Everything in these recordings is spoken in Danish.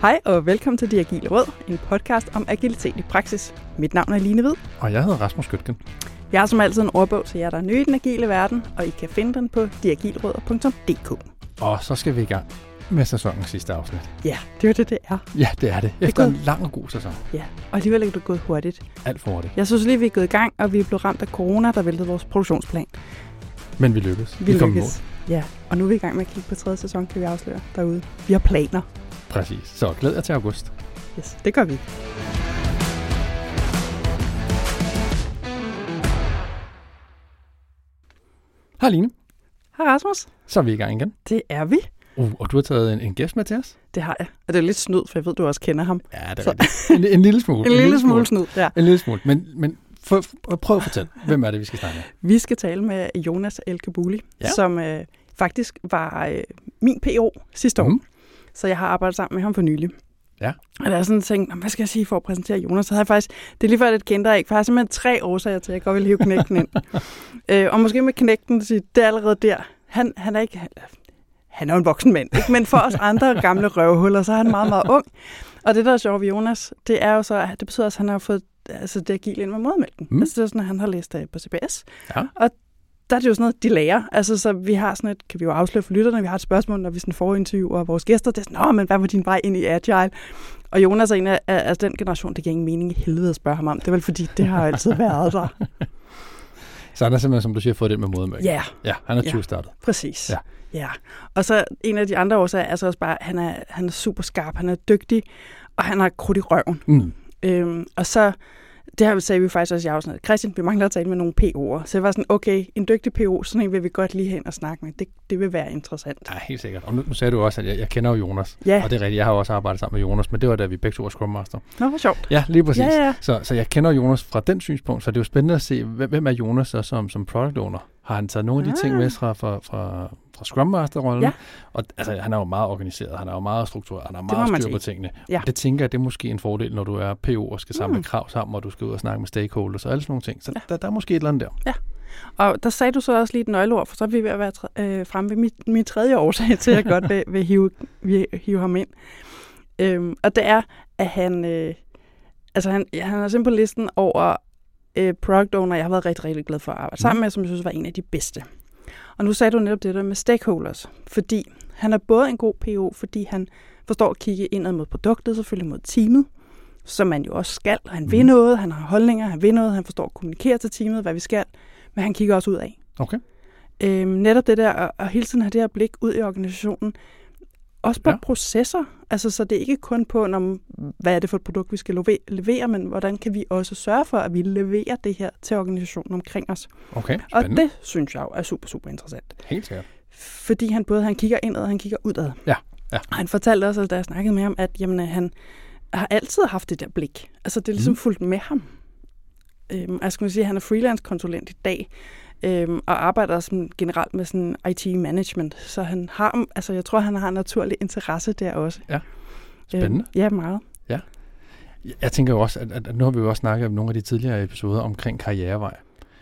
Hej og velkommen til De Agile Råd, en podcast om agilitet i praksis. Mit navn er Line Hvid. Og jeg hedder Rasmus Gøtgen. Jeg har som altid en ordbog til jer, der er nye i den agile verden, og I kan finde den på diagilråd.dk. Og så skal vi i gang med sæsonens sidste afsnit. Ja, det er det, det er. Ja, det er det. Efter gået- en lang og god sæson. Ja, og alligevel er det gået hurtigt. Alt for hurtigt. Jeg synes lige, vi er gået i gang, og vi er blevet ramt af corona, der væltede vores produktionsplan. Men vi lykkedes. Vi, kom i lykkes. Ja, og nu er vi i gang med at kigge på tredje sæson, kan vi afsløre derude. Vi har planer. Præcis. Så glæd jer til august. Yes, det gør vi. Hej Line. Hej Rasmus. Så er vi i gang igen. Det er vi. Uh, og du har taget en, en gæst med til os? Det har jeg. Og det er lidt snyd, for jeg ved, du også kender ham. Ja, det er rigtigt. En, en lille smule. En lille smule snyd, ja. En lille smule. Men, men for, for, prøv at fortælle, hvem er det, vi skal snakke med? Vi skal tale med Jonas El Kabuli, Ja. som øh, faktisk var øh, min PO sidste år. Mhm. Mm. Så jeg har arbejdet sammen med ham for nylig. Ja. Og jeg sådan tænkte, "Nå, hvad skal jeg sige for at præsentere Jonas, så havde jeg faktisk, det er lige før lidt kinder ikke, for jeg har simpelthen tre årsager til, at jeg godt vil hive knægten ind. øh, og måske med knægten, så det er allerede der. Han, han er ikke, han er jo en voksen mand, ikke? men for os andre gamle røvhuller, så er han meget, meget ung. Og det, der er sjovt ved Jonas, det er jo så, at det betyder, at han har fået altså, det agile ind med modermælken. Mm. Altså, det er sådan, at han har læst det på CBS. Ja. Og der er det jo sådan noget, de lærer. Altså, så vi har sådan et, kan vi jo afsløre for lytterne, vi har et spørgsmål, når vi sådan får interviewer vores gæster. Det er sådan, Nå, men hvad var din vej ind i Agile? Og Jonas er en af, af, af den generation, det giver ingen mening i helvede at spørge ham om. Det er vel fordi, det har altid været der. Så han har simpelthen, som du siger, fået det med modermærke. Ja, Ja, han er Ja. 20 startet. præcis. Ja. ja. Og så en af de andre årsager er så også bare, at han er, han er super skarp, han er dygtig, og han har krudt i røven. Mm. Øhm, og så, det her sagde vi faktisk også i afsnittet, Christian, vi mangler at tale med nogle PO'er. Så jeg var sådan, okay, en dygtig PO, sådan en vil vi godt lige hen og snakke med. Det, det vil være interessant. Ja, helt sikkert. Og nu, nu sagde du også, at jeg, jeg kender jo Jonas. Ja, Og det er rigtigt, jeg har også arbejdet sammen med Jonas, men det var da vi begge to var Scrum Master. nå, hvor sjovt. Ja, lige præcis. Ja, ja. Så, så jeg kender Jonas fra den synspunkt, så det er jo spændende at se, hvem, hvem er Jonas så som, som product owner? Har han taget nogle af de Ah. ting med fra, fra, fra, fra Scrum Master-rollen? Ja. Og altså, han er jo meget organiseret, han er jo meget struktureret, han har meget styr på tingene. Ja. Og det tænker jeg, det er måske en fordel, når du er PO og skal samle Mm. krav sammen, og du skal ud og snakke med stakeholders og alle sådan nogle ting. Så Ja. der, der er måske et eller andet der. Og der sagde du så også lige et nøgleord, for så er vi ved at være øh, fremme ved mit, min tredje årsag til, at jeg godt vil, vil hive, vil hive ham ind. Øhm, og det er, at han, øh, altså han, ja, han er simpelthen på listen over øh, product owner, jeg har været rigtig, rigtig glad for at arbejde sammen med, som jeg synes var en af de bedste. Og nu sagde du netop det der med stakeholders, fordi han er både en god PO, fordi han forstår at kigge indad mod produktet, selvfølgelig mod teamet, som man jo også skal. Han vil Mhm. noget, han har holdninger, han vil noget, han forstår at kommunikere til teamet, hvad vi skal, men han kigger også ud af. Okay. Øhm, netop det der, og, og hele tiden have det her blik ud i organisationen, også på Ja. processer, altså så det er ikke kun på, når, hvad er det for et produkt, vi skal leve- levere, men hvordan kan vi også sørge for, at vi leverer det her til organisationen omkring os. Okay, Og spændende. det synes jeg jo er super, super interessant. Helt sikkert. Fordi han både han kigger indad, og han kigger udad. Ja, ja. Og han fortalte også, da jeg snakkede med ham, at jamen, han har altid haft det der blik. Altså det er ligesom mm. fulgt med ham. Øhm, jeg skal sige, at han er freelance-konsulent i dag, øhm, og arbejder sådan generelt med sådan IT-management. Så han har, altså jeg tror, han har en naturlig interesse der også. Spændende. Øhm, ja, meget. Jeg tænker jo også, at, at, nu har vi jo også snakket om nogle af de tidligere episoder omkring karrierevej.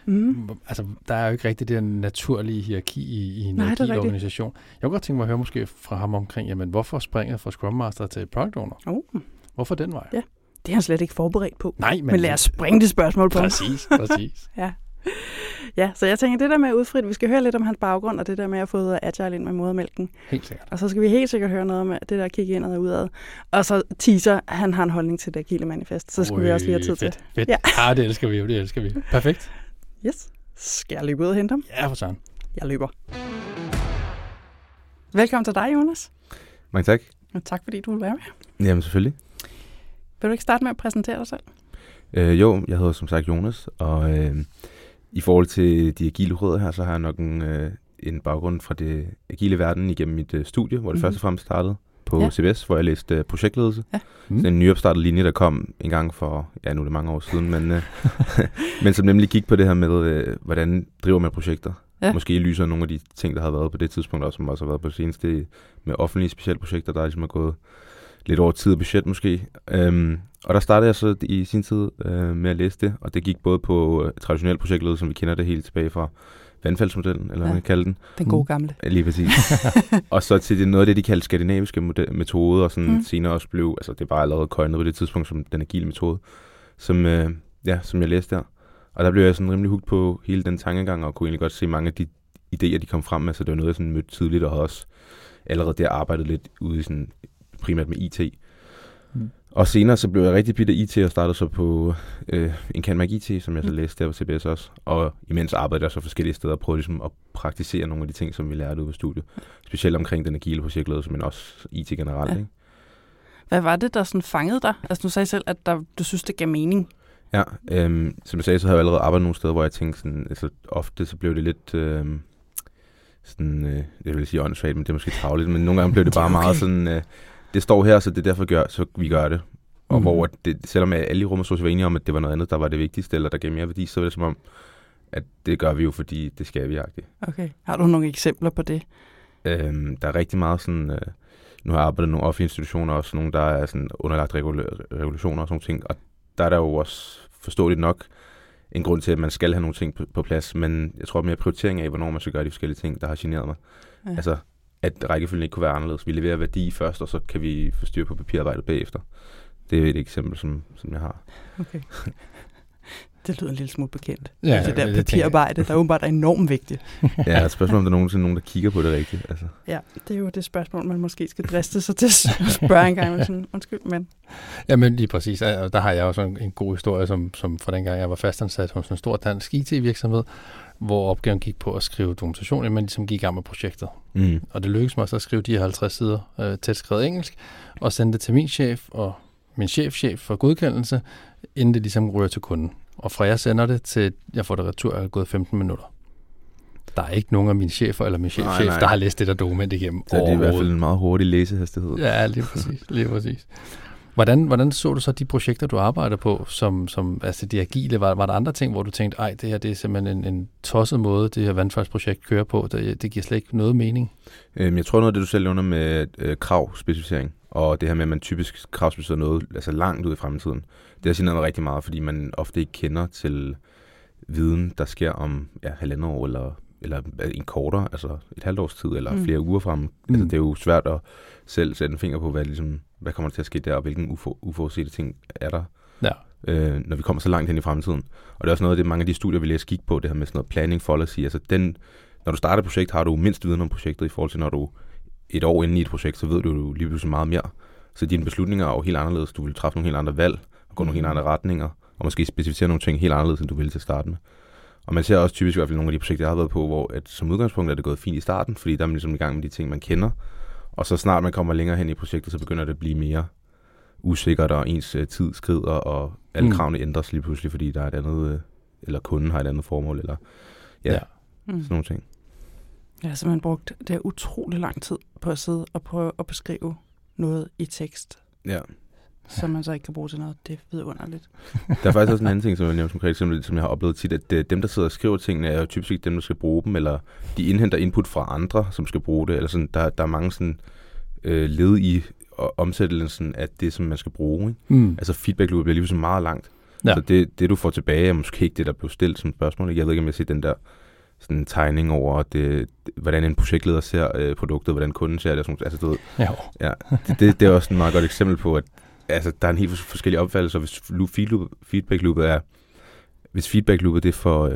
Mm. Altså, der er jo ikke rigtig det der naturlige hierarki i, i en Nej, organisation. Jeg kunne godt tænke mig at høre måske fra ham omkring, jamen, hvorfor springet fra Scrum Master til Product Owner? Oh, Hvorfor den vej? Ja. det er han slet ikke forberedt på. Nej, men... Men lad os springe det spørgsmål på. Præcis, præcis. Ja. Ja, så jeg tænker, det der med udfrit, vi skal høre lidt om hans baggrund, og det der med at få agile ind med modermælken. Helt sikkert. Og så skal vi helt sikkert høre noget om det der kigge indad og udad. Og så teaser, han har en holdning til det agile manifest. Så skal vi også lige have tid fedt, til. Fedt. Ja. Ja. Ah, det elsker vi jo, det elsker vi. Perfekt. Yes. Skal jeg løbe ud og hente ham? Ja, for sådan. Jeg løber. Velkommen til dig, Jonas. Mange tak. Og tak fordi du vil være med. Jamen selvfølgelig. Vil du ikke starte med at præsentere dig selv? Øh, jo, jeg hedder som sagt Jonas, og øh, i forhold til de agile rødder her, så har jeg nok en, øh, en baggrund fra det agile verden igennem mit øh, studie, hvor det Mhm. mm-hmm. først og fremmest startede på Ja. CBS, hvor jeg læste øh, projektledelse. Ja. Mm. Sådan en nyopstartet linje, der kom en gang for, ja nu er det mange år siden, men, øh, men som nemlig gik på det her med, øh, hvordan driver man projekter. Ja. Måske i lyset af nogle af de ting, der har været på det tidspunkt, og som også har været på det seneste med offentlige specielle projekter, der ligesom er gået lidt over tid og budget måske. Øhm, og der startede jeg så i sin tid øh, med at læse det, og det gik både på øh, traditionel projektledelse, som vi kender det helt tilbage fra vandfaldsmodellen, eller hvad Ja. man kan kalde den. Den gode gamle. Ja, Lige præcis. og så til det, noget af det, de kaldte skandinaviske metoder, og sådan Mm. mm. senere også blev, altså det var allerede coinet på det tidspunkt som den agile metode, som, øh, ja, som jeg læste der. Og der blev jeg sådan rimelig hugt på hele den tankegang, og kunne egentlig godt se mange af de idéer, de kom frem med, så det var noget, jeg sådan mødte tidligt, og havde også allerede der arbejdet lidt ude i sådan, primært med IT. Mm. Og senere så blev jeg rigtig bidt af IT og startede så på øh, en Canmac IT, som jeg så Mm. læste der på CBS også. Og imens arbejdede jeg så forskellige steder og prøvede ligesom at praktisere nogle af de ting, som vi lærte ude på studiet. Specielt omkring den agile projektledelse, men også IT generelt. Ja. Ikke? Hvad var det, der sådan fangede dig? Altså, du sagde selv, at der, du synes, det gav mening. Ja, øhm, som jeg sagde, så har jeg allerede arbejdet nogle steder, hvor jeg tænkte sådan, altså ofte så blev det lidt, øhm, sådan, øh, jeg vil sige åndssvagt, men det er måske travligt, men nogle gange blev det bare meget okay. sådan, øh, det står her, så det er derfor, gør, så vi gør det. Og mm. hvor det, selvom alle i rummet så var enige om, at det var noget andet, der var det vigtigste, eller der gav mere værdi, så var det som om, at det gør vi jo, fordi det skal vi agtigt. Okay. Har du nogle eksempler på det? Øhm, der er rigtig meget sådan, øh, nu har jeg arbejdet i nogle offentlige institutioner, også nogle, der er sådan underlagt regula- revolutioner og sådan ting, og der er der jo også forståeligt nok en grund til, at man skal have nogle ting på, på plads, men jeg tror mere prioritering af, hvornår man skal gøre de forskellige ting, der har generet mig. Ja. Altså, at rækkefølgen ikke kunne være anderledes. Vi leverer værdi først, og så kan vi få styr på papirarbejdet bagefter. Det er et eksempel, som, som jeg har. Okay. Det lyder en lille smule bekendt. Ja, Ja, det der papirarbejde, der åbenbart er enormt vigtigt. Ja, et spørgsmål, om der er nogensinde nogen, der kigger på det rigtigt. Altså. Ja, det er jo det spørgsmål, man måske skal driste sig til at spørge en gang. men Sådan, undskyld, men Jamen lige præcis, og der har jeg også en, en god historie, som, som fra dengang jeg var fastansat hos en stor dansk IT-virksomhed, hvor opgaven gik på at skrive dokumentation, inden man ligesom gik i gang med projektet. Mm. Og det lykkedes mig så at skrive de her 50 sider øh, tæt skrevet engelsk, og sende det til min chef og min chefchef for godkendelse, inden det ligesom ryger til kunden. Og fra jeg sender det til jeg får det retur, er det gået 15 minutter. Der er ikke nogen af mine chefer eller min chefchef, nej. der har læst det der dokument igennem Så det er i hvert fald en meget hurtig læsehastighed. Ja, lige præcis. Lige præcis. Hvordan, hvordan så du så de projekter, du arbejder på, som, som altså de agile? Var, var der andre ting, hvor du tænkte, ej, det her det er simpelthen en, en tosset måde, det her vandfaldsprojekt kører på. Det, det giver slet ikke noget mening. Øhm, jeg tror noget af det, du selv nævner med øh, kravspecificering, og det her med, at man typisk kravspecificerer noget altså langt ud i fremtiden, det har signeret mig rigtig meget, fordi man ofte ikke kender til viden, der sker om ja, halvandet år, eller, eller en kortere, altså et halvt års tid, eller Mm. flere uger frem. Mm. Altså, det er jo svært at selv sætte en finger på, hvad, ligesom, hvad kommer der til at ske der, og hvilken ufo, uforudsete ting er der, Ja. øh, når vi kommer så langt hen i fremtiden. Og det er også noget af det, mange af de studier, vi læser, gik på, det her med sådan noget planning policy. Altså den, når du starter et projekt, har du mindst viden om projektet i forhold til, når du et år inde i et projekt, så ved du jo lige pludselig meget mere. Så dine beslutninger er jo helt anderledes. Du vil træffe nogle helt andre valg, og gå nogle helt andre retninger, og måske specificere nogle ting helt anderledes, end du ville til at starte med. Og man ser også typisk i hvert fald nogle af de projekter, jeg har været på, hvor at som udgangspunkt er det gået fint i starten, fordi der er man ligesom i gang med de ting, man kender. Og så snart man kommer længere hen i projektet, så begynder det at blive mere usikkert, og ens øh, tid skrider, og alle Mm. kravene ændres lige pludselig, fordi der er et andet, øh, eller kunden har et andet formål, eller ja, Ja. ja. mm. sådan nogle ting. jeg har simpelthen brugt det er utrolig lang tid på at sidde og prøve at beskrive noget i tekst, Ja. Som man så ikke kan bruge til noget. Det er vidunderligt. Der er faktisk også en anden ting, som jeg nævner som eksempel, som jeg har oplevet tit, at øh, dem, der sidder og skriver tingene, er jo typisk ikke dem, der skal bruge dem, eller de indhenter input fra andre, som skal bruge det, eller sådan, der, der er mange sådan, øh, led i og omsættelsen af det, som man skal bruge. Ikke? Mm. Altså feedback loop bliver lige så meget langt. Ja. Så det, det, du får tilbage, er måske ikke det, der blev stillet som spørgsmål. Jeg ved ikke, om jeg ser den der sådan en tegning over, det, det, hvordan en projektleder ser øh, produktet, hvordan kunden ser det. Sådan, altså, du ved, Ja. Ja, det, det, det er også et meget godt eksempel på, at altså, der er en helt fors- forskellig opfattelse, hvis feedback loopet er, hvis feedback loopet det er for, øh,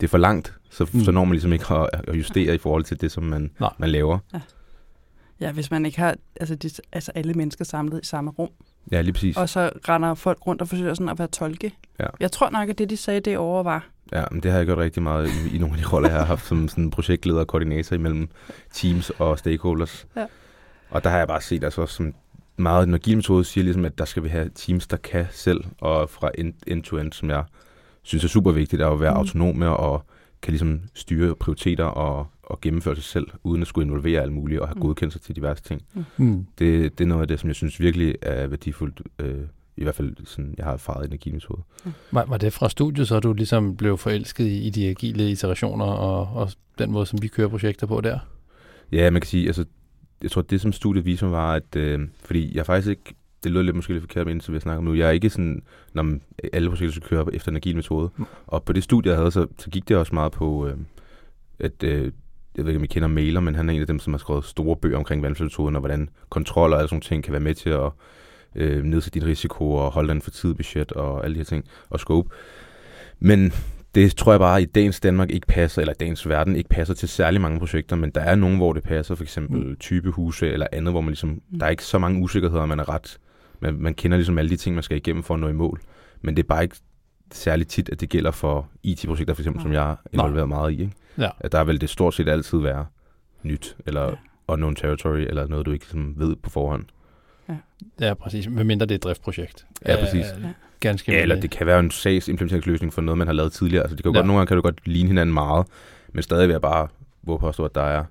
det er for langt, så, Mm. så når man ligesom ikke at, at justere i forhold til det, som man, Nej. man laver. Ja, hvis man ikke har altså, de, altså alle mennesker samlet i samme rum, Ja, lige præcis. og så render folk rundt og forsøger sådan at være tolke. Ja. Jeg tror nok, at det, de sagde derovre var, Ja, men det har jeg gjort rigtig meget i, i nogle af de roller, jeg har haft som sådan projektleder og koordinator imellem teams og stakeholders. Ja. Og der har jeg bare set, altså som meget en agil metode siger ligesom, at der skal vi have teams, der kan selv, og fra end, end to end, som jeg synes er super vigtigt, er at være Mm. mm. autonome og kan ligesom styre prioriteter og, og gennemføre sig selv, uden at skulle involvere alt muligt og have Mm. mm. godkendelser til diverse ting. Mm. Det, det er noget af det, som jeg synes virkelig er værdifuldt, øh, i hvert fald sådan, jeg har erfaret i en agil metode. Var, var det fra studiet, så du ligesom blev forelsket i, i de agile iterationer og, og den måde, som vi kører projekter på der? Ja, man kan sige, altså, jeg tror, det som studiet viser mig var, at, øh, fordi jeg faktisk ikke, det lød lidt måske lidt forkert, men så vi snakker om nu, jeg er ikke sådan, når man- alle projekter skal køre efter en agil metode. Mm. Og på det studie, jeg havde, så, så gik det også meget på, øh, at øh, jeg ved ikke, om I kender Mailer, men han er en af dem, som har skrevet store bøger omkring vandfaldsmetoden, og hvordan kontrol og alle sådan ting kan være med til at øh, nedsætte din risiko og holde den for tid budget og alle de her ting, og scope. Men det tror jeg bare, i dagens Danmark ikke passer, eller dagens verden ikke passer til særlig mange projekter, men der er nogen, hvor det passer, for eksempel mm. type huse eller andet, hvor man ligesom, mm. der er ikke så mange usikkerheder, man er ret, man, man kender ligesom alle de ting, man skal igennem for at nå i mål. Men det er bare ikke særligt tit, at det gælder for IT-projekter, for eksempel, ja. som jeg er involveret Nej. meget i. Ikke? Ja. At der vil det stort set altid være nyt, eller ja. unknown territory, eller noget, du ikke ligesom ved på forhånd. Ja, ja præcis. Medmindre det er et driftprojekt. Ja, præcis. Ja. Ganske ja, eller det kan være en sagsimplementeringsløsning for noget, man har lavet tidligere. Altså, det kan ja. godt, nogle gange kan du godt ligne hinanden meget, men stadig vil jeg bare hvor påstå, at der er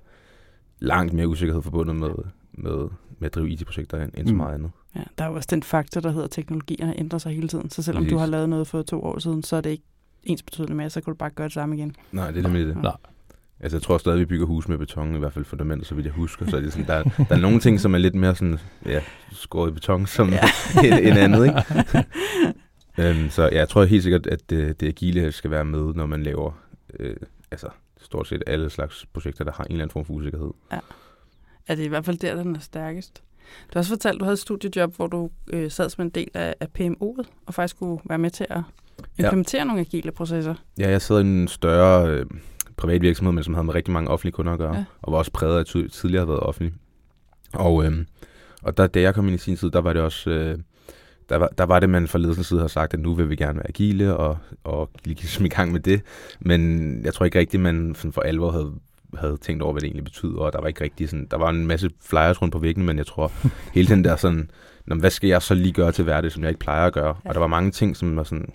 langt mere usikkerhed forbundet med, med, med at drive IT-projekter end, end mm. så meget andet. Ja, der er jo også den faktor, der hedder, at teknologierne ændrer sig hele tiden. Så selvom Præcis. du har lavet noget for to år siden, så er det ikke ens betydende med, så kan du bare gøre det samme igen. Nej, det er nemlig det. Nej. Altså, jeg tror stadig, vi bygger hus med beton, i hvert fald fundament, så vidt jeg husker. Så er det sådan, der, der er nogle ting, som er lidt mere sådan, ja, skåret i beton som ja. en, en andet, ikke? øhm, så ja, jeg tror helt sikkert, at det, det agile skal være med, når man laver øh, altså, stort set alle slags projekter, der har en eller anden form for usikkerhed. Ja. ja, det er i hvert fald der, den er stærkest. Du har også fortalt, at du havde et studiejob, hvor du øh, sad som en del af, af PMO'et, og faktisk skulle være med til at implementere ja. nogle agile processer. Ja, jeg sad i en større øh, privat virksomhed, men som havde med rigtig mange offentlige kunder at gøre, ja. og var også præget af, at tidligere havde været offentlig. Og, øh, og der, da jeg kom ind i sin tid, der var det også... Øh, der var, der var det, man fra ledelsens side har sagt, at nu vil vi gerne være agile og, og lige i gang med det. Men jeg tror ikke rigtigt, man for alvor havde havde tænkt over, hvad det egentlig betyder, og der var ikke rigtig sådan, der var en masse flyers rundt på væggen, men jeg tror, hele den der sådan, hvad skal jeg så lige gøre til hverdag, som jeg ikke plejer at gøre? Ja. Og der var mange ting, som var sådan,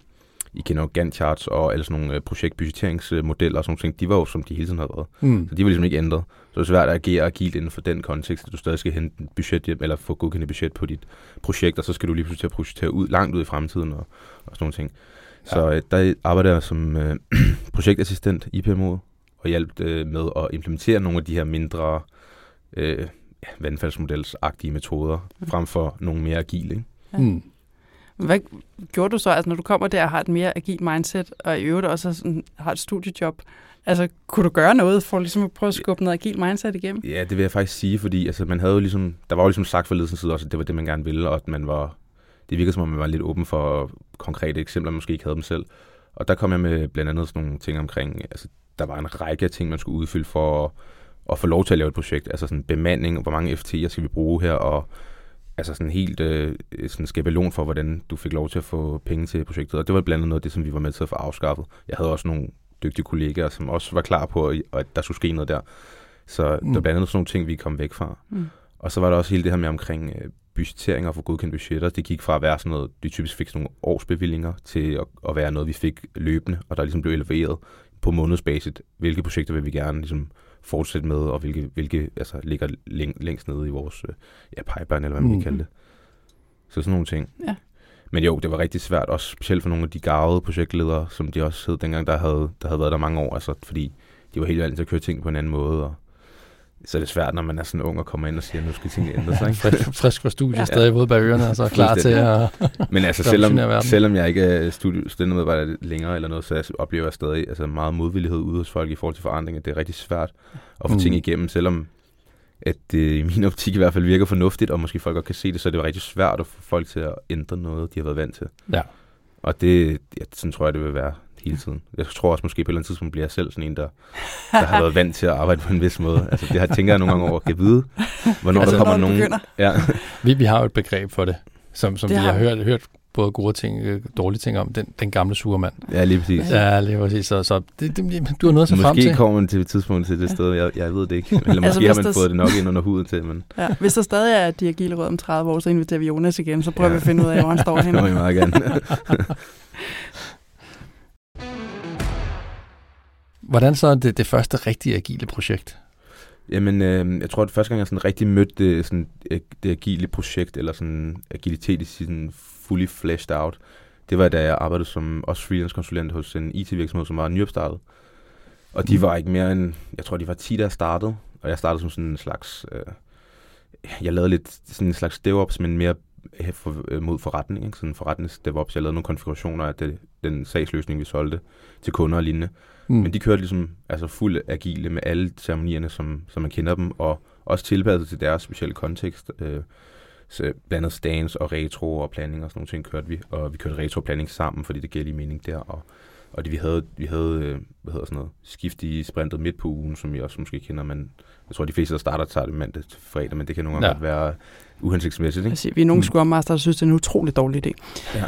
I kender jo Gantt charts og alle sådan nogle øh, projektbudgetteringsmodeller og sådan nogle ting, de var jo som de hele tiden havde været. Mm. Så de var ligesom ikke ændret. Så det er svært at agere agilt inden for den kontekst, at du stadig skal hente et budget hjem, eller få godkendt et budget på dit projekt, og så skal du lige pludselig til at projektere ud, langt ud i fremtiden og, og sådan nogle ting. Ja. Så øh, der arbejder jeg som øh, projektassistent i PMO, og hjalp øh, med at implementere nogle af de her mindre øh, vandfaldsmodelsagtige metoder, mm. frem for nogle mere agile. Ikke? Ja. Mm. Hvad gjorde du så, altså når du kommer der og har et mere agilt mindset, og i øvrigt også sådan, har et studiejob, altså kunne du gøre noget for ligesom at prøve at skubbe noget agilt mindset igennem? Ja, det vil jeg faktisk sige, fordi altså, man havde jo ligesom, der var jo ligesom sagt for ledelsens side også, at det var det, man gerne ville, og at man var, det virkede som om, man var lidt åben for konkrete eksempler, man måske ikke havde dem selv. Og der kom jeg med blandt andet sådan nogle ting omkring altså, der var en række af ting, man skulle udfylde for at, at få lov til at lave et projekt. Altså sådan bemanding, hvor mange FT'er skal vi bruge her, og altså sådan helt øh, sådan skabelon for, hvordan du fik lov til at få penge til projektet. Og det var blandt andet noget af det, som vi var med til at få afskaffet. Jeg havde også nogle dygtige kollegaer, som også var klar på, at der skulle ske noget der. Så mm. der var blandt andet sådan nogle ting, vi kom væk fra. Mm. Og så var der også hele det her med omkring øh, budgetteringer for godkendt budgetter. Det gik fra at være sådan noget, vi typisk fik sådan nogle årsbevillinger, til at, at være noget, vi fik løbende, og der ligesom blev eleveret på månedsbasis, hvilke projekter vil vi gerne ligesom, fortsætte med, og hvilke, hvilke altså, ligger læng, længst nede i vores øh, ja, pipeline, eller hvad man mm. kan kalde det. Så sådan nogle ting. Ja. Men jo, det var rigtig svært, også specielt for nogle af de garvede projektledere, som de også hed dengang, der havde, der havde været der mange år, altså, fordi de var helt vant til at køre ting på en anden måde, og så er det svært, når man er sådan ung og kommer ind og siger, at nu skal tingene ændre sig. Ikke? frisk, frisk for studiet, ja. stadig ude bag ørerne, og så er klar til at Men altså, selvom, selvom jeg ikke er studentermedarbejder længere eller noget, så jeg oplever jeg stadig altså, meget modvillighed ude hos folk i forhold til forandringer. Det er rigtig svært at få mm. ting igennem, selvom at det i min optik i hvert fald virker fornuftigt, og måske folk godt kan se det, så er det rigtig svært at få folk til at ændre noget, de har været vant til. Ja. Og det, ja, sådan tror jeg, det vil være hele tiden. Jeg tror også måske på et eller andet tidspunkt bliver jeg selv sådan en, der, der har været vant til at arbejde på en vis måde. Altså det har, tænker jeg nogle gange over, kan vide, hvornår altså, der kommer nogen... Ja. vi, vi har jo et begreb for det, som, som vi har, har hørt, hørt både gode ting og øh, dårlige ting om, den, den gamle surmand. Ja, lige præcis. Ja, lige præcis. Så, så det, det, du har noget til frem til. Måske kommer man til et tidspunkt til det sted, jeg, jeg ved det ikke. Eller måske altså, har man fået det nok ind under huden til. Men... Ja, hvis der stadig er de agile råd om 30 år, så inviterer vi Jonas igen, så prøver ja. vi at finde ud af, hvor han står henne. det må meget gerne. Hvordan så er det det første rigtige agile projekt? Jamen, øh, jeg tror, at første gang, jeg sådan rigtig mødte det, sådan, det agile projekt, eller sådan agilitet i sådan fully fleshed out, det var da jeg arbejdede som også freelance-konsulent hos en IT-virksomhed, som var nyopstartet. Og de mm. var ikke mere end, jeg tror, de var 10, der startede, og jeg startede som sådan en slags, øh, jeg lavede lidt sådan en slags DevOps, men mere øh, for, øh, mod forretning, ikke? sådan forretnings DevOps. Jeg lavede nogle konfigurationer af det, den sagsløsning, vi solgte til kunder og lignende. Mm. Men de kørte ligesom altså fuld agile med alle ceremonierne, som, som man kender dem, og også tilpasset til deres specielle kontekst. Øh, så blandt andet stance og retro og planning og sådan nogle ting kørte vi, og vi kørte retro-planning sammen, fordi det gav lige mening der, og, og det, vi havde, vi havde øh, hvad hedder sådan noget, skift i sprintet midt på ugen, som I også måske kender, men jeg tror, de fleste, der starter, tager det mandag til fredag, men det kan nogle gange ja. være uhensigtsmæssigt. Ikke? Sige, vi er nogle mm. Scrum Master, der synes, det er en utrolig dårlig idé. Ja.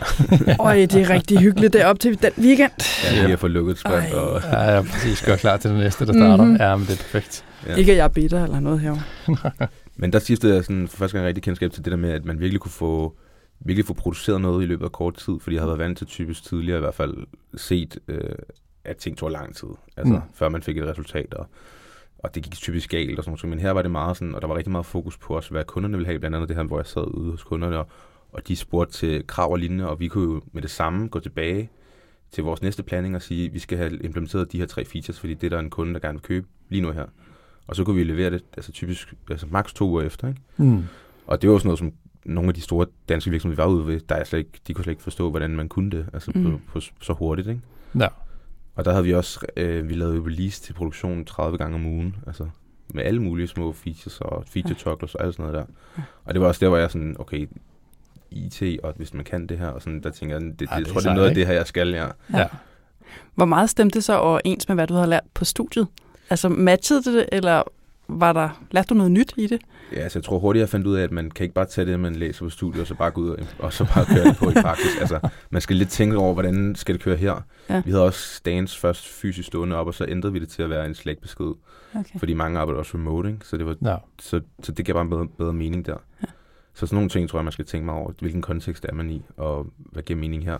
Øj, det er rigtig hyggeligt det op til den weekend. Ja, lige at få lukket sprint. Og... Ja, ja, præcis. Gør klar til det næste, der starter. Mm-hmm. Ja, men det er perfekt. Ja. Ikke at jeg er bitter eller noget her. men der skiftede jeg sådan, for første gang rigtig kendskab til det der med, at man virkelig kunne få virkelig få produceret noget i løbet af kort tid, fordi jeg havde været vant til typisk tidligere i hvert fald set, øh, at ting tog lang tid, altså mm. før man fik et resultat, og og det gik typisk galt og sådan noget. Men her var det meget sådan, og der var rigtig meget fokus på også, hvad kunderne ville have, blandt andet det her, hvor jeg sad ude hos kunderne, og, og de spurgte til krav og lignende, og vi kunne jo med det samme gå tilbage til vores næste planning og sige, at vi skal have implementeret de her tre features, fordi det er der en kunde, der gerne vil købe lige nu her. Og så kunne vi levere det, altså typisk, altså maks to uger efter, ikke? Mm. Og det var også noget, som nogle af de store danske virksomheder, vi var ude ved, der er slet ikke, de kunne slet ikke forstå, hvordan man kunne det, altså mm. på, på, så hurtigt, ikke? Ja. Og der havde vi også, øh, vi lavede release til produktion 30 gange om ugen, altså med alle mulige små features og feature toggles og alt sådan noget der. Og det var også der, hvor jeg sådan, okay, IT, og hvis man kan det her, og sådan, der tænker jeg, det, det, ja, det, jeg tror, det er noget af det her, jeg skal, ja. ja. Hvor meget stemte det så overens med, hvad du havde lært på studiet? Altså matchede det, eller var der, lærte du noget nyt i det? Ja, altså jeg tror hurtigt, jeg fandt ud af, at man kan ikke bare tage det, man læser på studiet, og så bare gå ud og, og så bare køre det på i praksis. Altså, man skal lidt tænke over, hvordan skal det køre her. Ja. Vi havde også Stans først fysisk stående op, og så ændrede vi det til at være en slægtbesked. Okay. Fordi mange arbejder også remote, ikke? Så, det var, ja. så, så det gav bare en bedre, bedre mening der. Ja. Så sådan nogle ting, tror jeg, man skal tænke mig over. Hvilken kontekst er man i, og hvad giver mening her?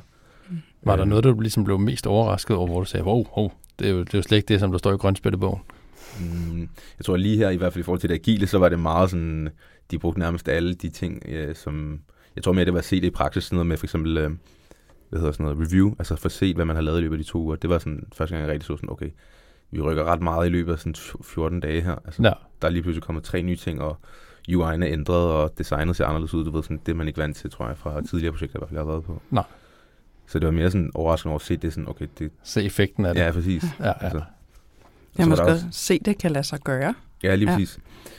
Mm. Var der noget, du ligesom blev mest overrasket over, hvor du sagde, wow, wow det, er jo, det er jo slet ikke det, som der står i grønspættebogen? Mm, jeg tror lige her, i hvert fald i forhold til det agile, så var det meget sådan, de brugte nærmest alle de ting, øh, som, jeg tror mere, det var at se det i praksis, sådan noget med for eksempel, øh, hvad hedder sådan noget, review, altså for at se, hvad man har lavet i løbet af de to uger. Det var sådan, første gang jeg rigtig så sådan, okay, vi rykker ret meget i løbet af sådan 14 dage her. Altså, ja. Der er lige pludselig kommet tre nye ting, og UI'en er ændret, og designet ser anderledes ud. Du ved, sådan, det er man ikke vant til, tror jeg, fra tidligere projekter, i hvert fald, jeg har været på. Nej. Så det var mere sådan overraskende over at se det sådan, okay, det... Se effekten af det. Ja, præcis. Ja, ja. Altså, jeg måske også... se, det kan lade sig gøre. Ja, lige ja. præcis.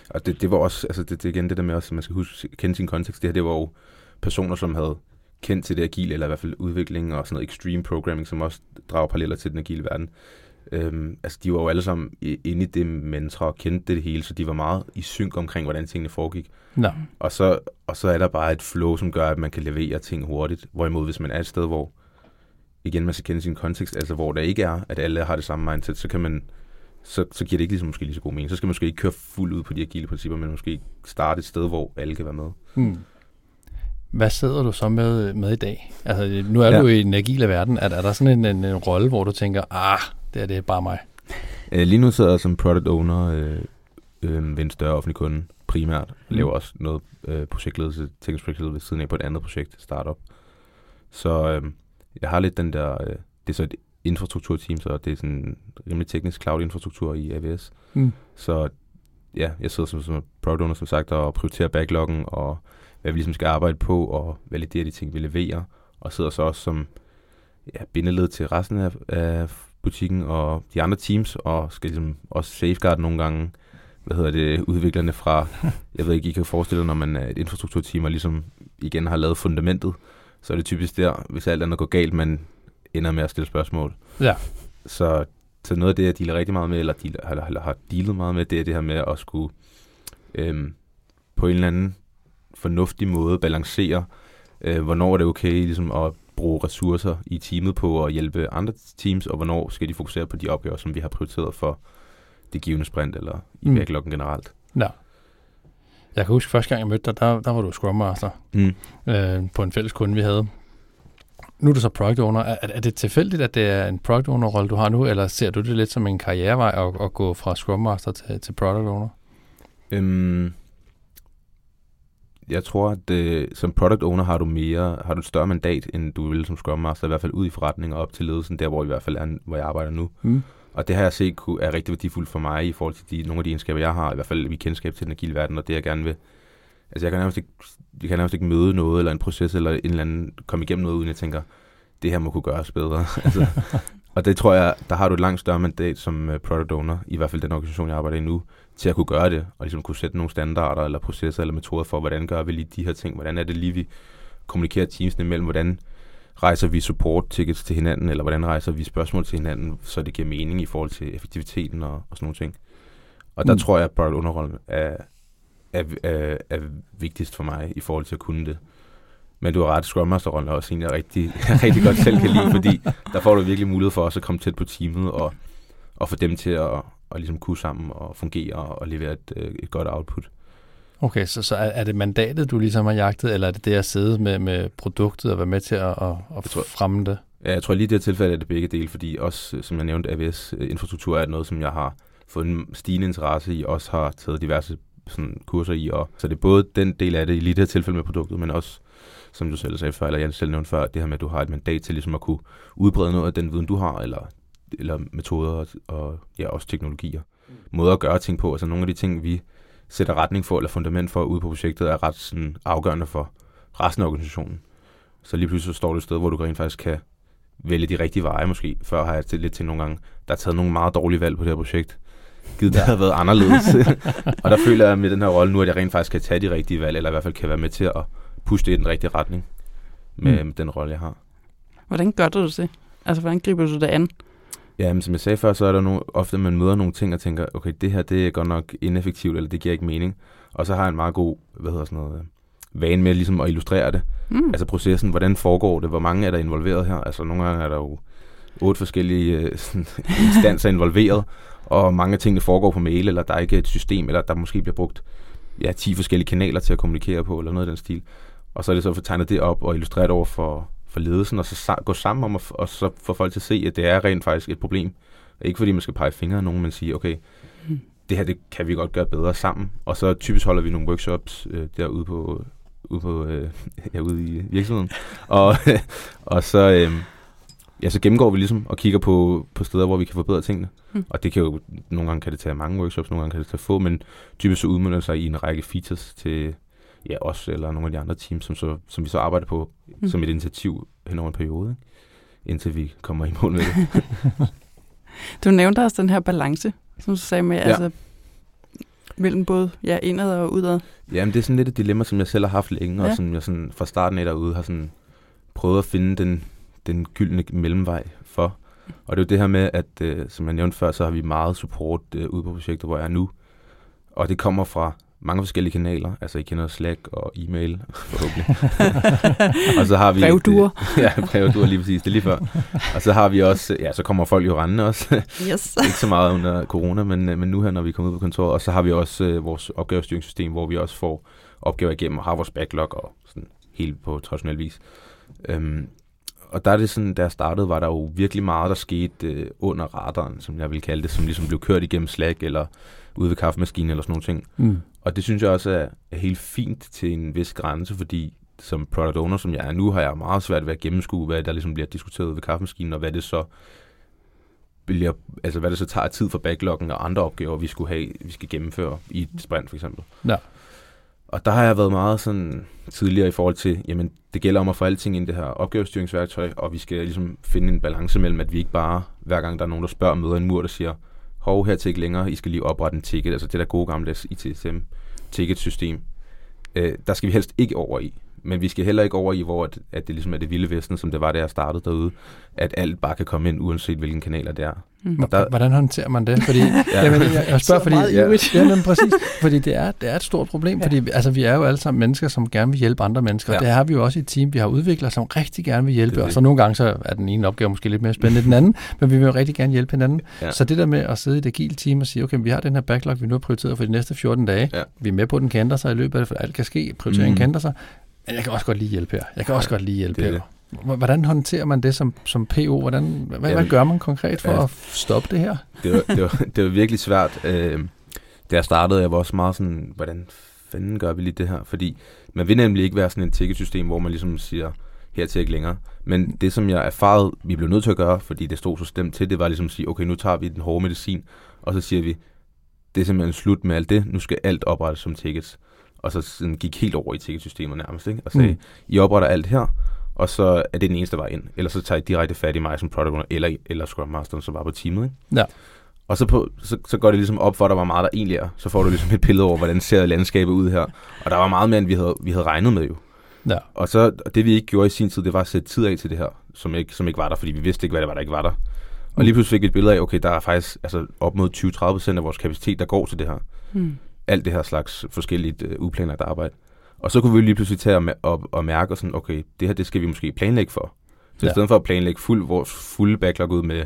Og det, det var også, altså det, det igen det der med også, at man skal huske, kende sin kontekst. Det her, det var jo personer, som havde kendt til det agile, eller i hvert fald udvikling og sådan noget extreme programming, som også drager paralleller til den agile verden. Øhm, altså, de var jo alle sammen inde i det mantra og kendte det hele, så de var meget i synk omkring, hvordan tingene foregik. No. Og, så, og så er der bare et flow, som gør, at man kan levere ting hurtigt. Hvorimod, hvis man er et sted, hvor igen, man skal kende sin kontekst, altså hvor der ikke er, at alle har det samme mindset, så kan man så, så giver det ikke ligesom, måske lige så god mening. Så skal man måske ikke køre fuldt ud på de agile principper, men måske starte et sted, hvor alle kan være med. Hmm. Hvad sidder du så med, med i dag? Altså, nu er ja. du i den agile verden. Er, er der sådan en, en, en rolle, hvor du tænker, ah, det er det bare mig? Øh, lige nu sidder jeg som product owner øh, øh, ved en større offentlig kunde primært. Mm. Laver også noget øh, projektledelse, teknisk projektledelse ved siden af på et andet projekt, startup. Så øh, jeg har lidt den der, øh, det er så et infrastrukturteam, så det er sådan rimelig teknisk cloud-infrastruktur i AWS. Mm. Så ja, jeg sidder som, som product owner, som sagt, og prioriterer backloggen, og hvad vi ligesom skal arbejde på, og validere de ting, vi leverer, og sidder så også som ja, bindeled til resten af, af butikken og de andre teams, og skal ligesom også safeguard nogle gange, hvad hedder det, udviklerne fra, jeg ved ikke, I kan forestille jer, når man er et infrastrukturteam, og ligesom igen har lavet fundamentet, så er det typisk der, hvis alt andet går galt, man ender med at stille spørgsmål. Ja. Så, så noget af det, jeg dealer rigtig meget med, eller, dealer, eller, eller har dealet meget med, det er det her med at skulle øhm, på en eller anden fornuftig måde balancere, øh, hvornår er det okay ligesom, at bruge ressourcer i teamet på at hjælpe andre teams, og hvornår skal de fokusere på de opgaver, som vi har prioriteret for det givende sprint, eller i mm. backloggen generelt. Ja. Jeg kan huske, første gang jeg mødte dig, der, der var du Scrum Master mm. øh, på en fælles kunde, vi havde nu er du så product owner. Er, er det tilfældigt, at det er en product owner-rolle, du har nu, eller ser du det lidt som en karrierevej at, at gå fra Scrum Master til, til product owner? Øhm, jeg tror, at øh, som product owner har du mere, har du et større mandat, end du vil som Scrum Master, i hvert fald ud i forretningen og op til ledelsen, der hvor i hvert fald er, hvor jeg arbejder nu. Mm. Og det har jeg set er rigtig værdifuldt for mig i forhold til de, nogle af de egenskaber, jeg har, i hvert fald i kendskab til den agile verden, og det jeg gerne vil altså jeg kan nærmest ikke, jeg kan nærmest ikke møde noget, eller en proces, eller en eller anden, komme igennem noget, uden jeg tænker, det her må kunne gøres bedre. altså, og det tror jeg, der har du et langt større mandat som uh, product owner, i hvert fald den organisation, jeg arbejder i nu, til at kunne gøre det, og ligesom kunne sætte nogle standarder, eller processer, eller metoder for, hvordan gør vi lige de her ting, hvordan er det lige, vi kommunikerer teamsene imellem, hvordan rejser vi support tickets til hinanden, eller hvordan rejser vi spørgsmål til hinanden, så det giver mening i forhold til effektiviteten og, og sådan nogle ting. Og der mm. tror jeg, at product underrollen er, er, er, er vigtigst for mig i forhold til at kunne det. Men du har ret, Scrum Master-rollen er også en, jeg rigtig, rigtig godt selv kan lide, fordi der får du virkelig mulighed for også at komme tæt på teamet og, og få dem til at, at ligesom kunne sammen og fungere og levere et, øh, et godt output. Okay, så, så er, er det mandatet, du ligesom har jagtet, eller er det det at sidde med, med produktet og være med til at, at, at tror, fremme det? Ja, jeg tror lige i det her tilfælde er det begge dele, fordi også, som jeg nævnte, AWS-infrastruktur er noget, som jeg har fået en stigende interesse i, også har taget diverse sådan, kurser i. Og, så det er både den del af det i lige det her tilfælde med produktet, men også, som du selv sagde før, eller jeg selv nævnte før, det her med, at du har et mandat til ligesom at kunne udbrede noget af den viden, du har, eller, eller metoder og, og ja, også teknologier. Måder at gøre ting på. Altså nogle af de ting, vi sætter retning for, eller fundament for ude på projektet, er ret sådan, afgørende for resten af organisationen. Så lige pludselig så står du et sted, hvor du rent faktisk kan vælge de rigtige veje måske. Før har jeg til lidt til nogle gange, der er taget nogle meget dårlige valg på det her projekt. Givet det havde været anderledes. og der føler jeg med den her rolle nu, at jeg rent faktisk kan tage de rigtige valg, eller i hvert fald kan være med til at pushe det i den rigtige retning med mm. den rolle, jeg har. Hvordan gør du det? Altså, hvordan griber du det an? Ja, men som jeg sagde før, så er der nogle, ofte, man møder nogle ting og tænker, okay, det her, det er godt nok ineffektivt, eller det giver ikke mening. Og så har jeg en meget god, hvad hedder sådan noget, vane med ligesom at illustrere det. Mm. Altså processen, hvordan foregår det, hvor mange er der involveret her. Altså nogle gange er der jo otte forskellige øh, sådan, instanser involveret, og mange af tingene foregår på mail, eller der er ikke et system, eller der måske bliver brugt ja, 10 forskellige kanaler til at kommunikere på, eller noget af den stil. Og så er det så for tegnet det op og illustreret over for, for ledelsen, og så gå sammen om at, og så få folk til at se, at det er rent faktisk et problem. Ikke fordi man skal pege fingre af nogen, men sige, okay, mm. det her det kan vi godt gøre bedre sammen. Og så typisk holder vi nogle workshops øh, derude på, ude på øh, ja, ude i virksomheden. og, og så, øh, ja, så gennemgår vi ligesom og kigger på, på steder, hvor vi kan forbedre tingene. Mm. Og det kan jo, nogle gange kan det tage mange workshops, nogle gange kan det tage få, men typisk så udmønter sig i en række features til ja, os eller nogle af de andre teams, som, så, som vi så arbejder på mm. som et initiativ hen over en periode, ikke? indtil vi kommer i mål med det. du nævnte også den her balance, som du sagde med, ja. altså mellem både ja, indad og udad. Jamen, det er sådan lidt et dilemma, som jeg selv har haft længe, ja. og som jeg sådan fra starten af derude har sådan prøvet at finde den, den gyldne mellemvej for. Og det er jo det her med, at øh, som jeg nævnte før, så har vi meget support øh, ude på projekter, hvor jeg er nu. Og det kommer fra mange forskellige kanaler. Altså, I kender Slack og e-mail, forhåbentlig. og så har vi... Brevduer. ja, brevduer lige præcis. Det er lige før. Og så har vi også... Ja, så kommer folk jo rendende også. yes. Ikke så meget under corona, men, øh, men nu her, når vi kommer ud på kontoret. Og så har vi også øh, vores opgavestyringssystem, hvor vi også får opgaver igennem og har vores backlog og sådan helt på traditionel vis. Øhm, og der er det sådan, da jeg startede, var der jo virkelig meget, der skete øh, under radaren, som jeg vil kalde det, som ligesom blev kørt igennem Slack eller ude ved kaffemaskinen eller sådan nogle ting. Mm. Og det synes jeg også er, er helt fint til en vis grænse, fordi som product owner, som jeg er nu, har jeg meget svært ved at gennemskue, hvad der ligesom bliver diskuteret ved kaffemaskinen, og hvad det så bliver, altså hvad det så tager tid for backloggen og andre opgaver, vi skulle have, vi skal gennemføre i et sprint for eksempel. Ja. Og der har jeg været meget sådan tidligere i forhold til, jamen det gælder om at få alting ind i det her opgavestyringsværktøj, og vi skal ligesom finde en balance mellem, at vi ikke bare, hver gang der er nogen, der spørger, møder en mur, der siger, hov, her til ikke længere, I skal lige oprette en ticket, altså det der gode gamle ITSM ticketsystem, øh, der skal vi helst ikke over i. Men vi skal heller ikke over i, hvor at, at det ligesom er det vilde vesten, som det var, da jeg startede derude, at alt bare kan komme ind, uanset hvilken kanaler det er. Mm. Der, Hvordan håndterer man det? Fordi, ja. jamen, jeg, jeg spørger, fordi, ja, ja, men præcis, fordi det er, det er et stort problem, ja. fordi altså, vi er jo alle sammen mennesker, som gerne vil hjælpe andre mennesker. Ja. Det har vi jo også i et team, vi har udviklet, som rigtig gerne vil hjælpe, og så nogle gange så er den ene opgave måske lidt mere spændende end den anden, men vi vil jo rigtig gerne hjælpe hinanden. Ja. Så det der med at sidde i et agilt team og sige, okay, vi har den her backlog, vi nu har prioriteret for de næste 14 dage, ja. vi er med på, at den kan ændre sig i løbet af det, for alt kan ske, prioriteringen mm. kan ændre sig, jeg kan også godt lige hjælpe her. Jeg kan også godt lige hjælpe det her. Hvordan håndterer man det som, som PO? Hvordan, hvad, hvad gør man konkret for ja, at stoppe det her? Det var, det var, det var virkelig svært. Øh, da jeg startede, jeg var også meget sådan, hvordan fanden gør vi lige det her? Fordi man vil nemlig ikke være sådan et ticketsystem, hvor man ligesom siger, her til ikke længere. Men det, som jeg erfarede, vi blev nødt til at gøre, fordi det stod så stemt til, det var ligesom at sige, okay, nu tager vi den hårde medicin, og så siger vi, det er simpelthen slut med alt det, nu skal alt oprettes som tickets. Og så sådan gik helt over i ticketsystemet nærmest, ikke? og sagde, mm. I opretter alt her, og så er det den eneste vej ind. Eller så tager I direkte fat i mig som product owner, eller, eller Scrum Masteren, som var på teamet. Ikke? Ja. Og så, på, så, så går det ligesom op for dig, hvor meget der egentlig er. Så får du ligesom et billede over, hvordan ser landskabet ud her. Og der var meget mere, end vi havde, vi havde regnet med jo. Ja. Og så det vi ikke gjorde i sin tid, det var at sætte tid af til det her, som ikke, som ikke var der, fordi vi vidste ikke, hvad det var, der ikke var der. Og lige pludselig fik vi et billede af, okay, der er faktisk altså, op mod 20-30% af vores kapacitet, der går til det her. Mm. Alt det her slags forskelligt uh, uplanlagt arbejde. Og så kunne vi lige pludselig tage og, og, og mærke, sådan, okay, det her det skal vi måske planlægge for. Så ja. i stedet for at planlægge fuld, vores fulde backlog ud med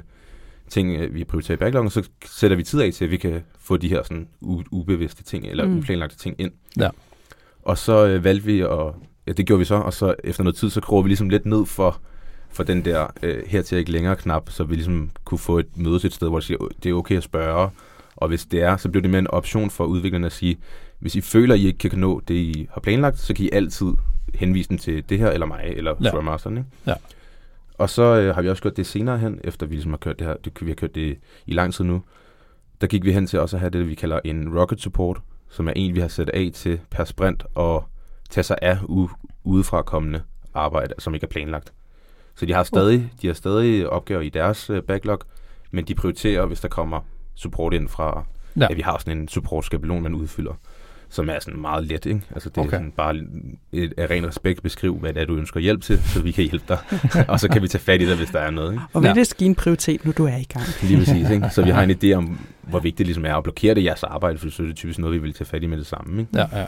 ting, øh, vi prioriterer i backloggen, så sætter vi tid af til, at vi kan få de her sådan ubevidste ting, eller mm. uplanlagte ting ind. Ja. Og så øh, valgte vi, at, ja, det gjorde vi så, og så efter noget tid, så krog vi ligesom lidt ned for, for den der øh, her til ikke længere knap, så vi ligesom kunne få et møde til et sted, hvor det er okay at spørge, og hvis det er, så bliver det mere en option for udviklerne at sige, hvis I føler, at I ikke kan nå det, I har planlagt, så kan I altid henvise den til det her, eller mig, eller ja. Scrum Masteren. Ikke? Ja. Og så øh, har vi også gjort det senere hen, efter vi ligesom har kørt det her, det, vi har kørt det i lang tid nu. Der gik vi hen til også at have det, vi kalder en rocket support, som er en, vi har sat af til per sprint og tage sig af u- udefra kommende arbejde, som ikke er planlagt. Så de har stadig, de har stadig opgaver i deres øh, backlog, men de prioriterer, hvis der kommer support ind fra, ja. ja vi har sådan en support-skabelon, man udfylder som er sådan meget let, ikke? Altså det okay. er sådan bare et, af ren respekt beskriv, hvad det er, du ønsker hjælp til, så vi kan hjælpe dig. og så kan vi tage fat i dig, hvis der er noget, ikke? Og hvad ja. give en prioritet, nu du er i gang? Lige præcis, ikke? Så vi har en idé om, hvor vigtigt det ligesom er at blokere det i jeres arbejde, for så er det typisk noget, vi vil tage fat i med det samme, ikke? Ja, ja, ja.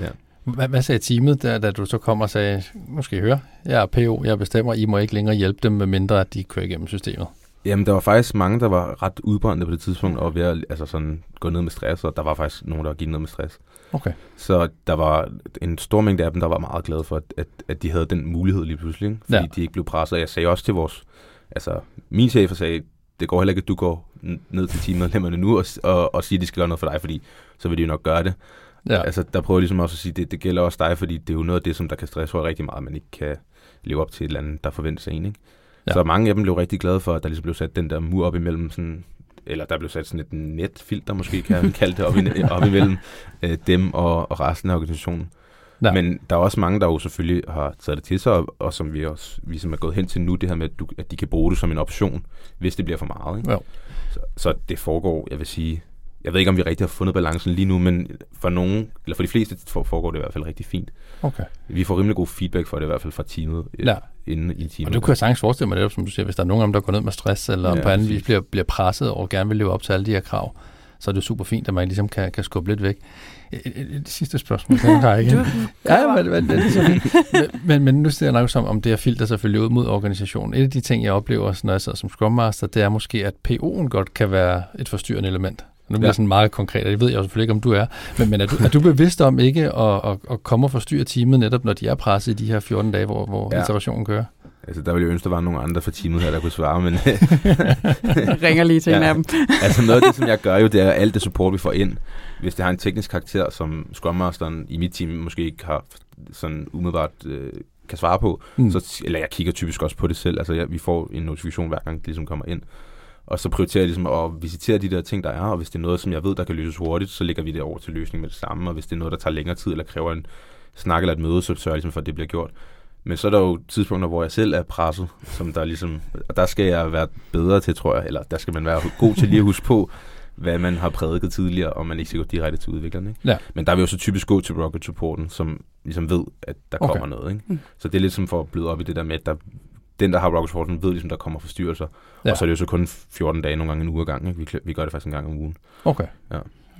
ja. Hvad, hvad sagde teamet, da, da du så kom og sagde, nu skal I høre, jeg er PO, jeg bestemmer, I må ikke længere hjælpe dem, med mindre at de kører igennem systemet? Jamen, der var faktisk mange, der var ret udbrændte på det tidspunkt, og ved at altså sådan, gå ned med stress, og der var faktisk nogen, der gik ned med stress. Okay. Så der var en stor mængde af dem, der var meget glade for, at, at de havde den mulighed lige pludselig, ikke? fordi ja. de ikke blev presset. Jeg sagde også til vores, altså min chef sagde, det går heller ikke, at du går ned til teammedlemmerne nu og, og, og siger, at de skal gøre noget for dig, fordi så vil de jo nok gøre det. Ja. Altså, der prøver jeg ligesom også at sige, at det, det gælder også dig, fordi det er jo noget af det, som der kan stresse rigtig meget, at man ikke kan leve op til et eller andet, der forventes af en. Ikke? Ja. Så mange af dem blev rigtig glade for, at der ligesom blev sat den der mur op imellem sådan eller der blev sat sådan et netfilter, måske kan man kalde det, op, i, op imellem øh, dem og, og resten af organisationen. Ja. Men der er også mange, der jo selvfølgelig har taget det til sig, og, og som vi også vi som er gået hen til nu, det her med, at, du, at de kan bruge det som en option, hvis det bliver for meget. Ikke? Ja. Så, så det foregår, jeg vil sige, jeg ved ikke, om vi rigtig har fundet balancen lige nu, men for nogen, eller for de fleste foregår det i hvert fald rigtig fint. Okay. Vi får rimelig god feedback for det i hvert fald fra teamet ja. Inden i teamet. Og du kan sagtens forestille mig det, som du siger, hvis der er nogen af dem, der går ned med stress, eller ja, på anden vis bliver, bliver presset og gerne vil leve op til alle de her krav, så er det super fint, at man ligesom kan, kan skubbe lidt væk. Det sidste spørgsmål, den har jeg ikke. ja, men, men, det er men, men, men nu ser jeg nok som, om det her filter selvfølgelig ud mod organisationen. Et af de ting, jeg oplever, når jeg sidder som Scrum Master, det er måske, at PO'en godt kan være et forstyrrende element. Nu bliver ja. sådan meget konkret, og det ved jeg jo selvfølgelig ikke, om du er. Men, men er, du, er du bevidst om ikke at, at, at komme og forstyrre teamet netop, når de er presset i de her 14 dage, hvor, hvor ja. iterationen kører? Altså, der ville jeg ønske, der var nogle andre fra teamet her, der kunne svare, men... ringer lige til ja, en af dem. altså, noget af det, som jeg gør jo, det er alt det support, vi får ind. Hvis det har en teknisk karakter, som Scrum Masteren i mit team måske ikke har sådan umiddelbart øh, kan svare på, mm. så, eller jeg kigger typisk også på det selv. Altså, jeg, vi får en notifikation hver gang, det ligesom kommer ind. Og så prioriterer jeg ligesom at visitere de der ting, der er, og hvis det er noget, som jeg ved, der kan løses hurtigt, så lægger vi det over til løsning med det samme, og hvis det er noget, der tager længere tid, eller kræver en snak eller et møde, så sørger jeg ligesom for, at det bliver gjort. Men så er der jo tidspunkter, hvor jeg selv er presset, som der ligesom, og der skal jeg være bedre til, tror jeg, eller der skal man være god til lige at huske på, hvad man har prædiket tidligere, og man ikke skal gå direkte til udviklerne. Ikke? Ja. Men der vil jo så typisk gå til rocket supporten, som ligesom ved, at der okay. kommer noget. Ikke? Mm. Så det er lidt som for at bløde op i det der med, at der den, der har rocket supporten, ved ligesom, der kommer forstyrrelser. Ja. Og så er det jo så kun 14 dage, nogle gange en uge ad gangen. Ikke? Vi, vi gør det faktisk en gang om ugen. Okay. Ja.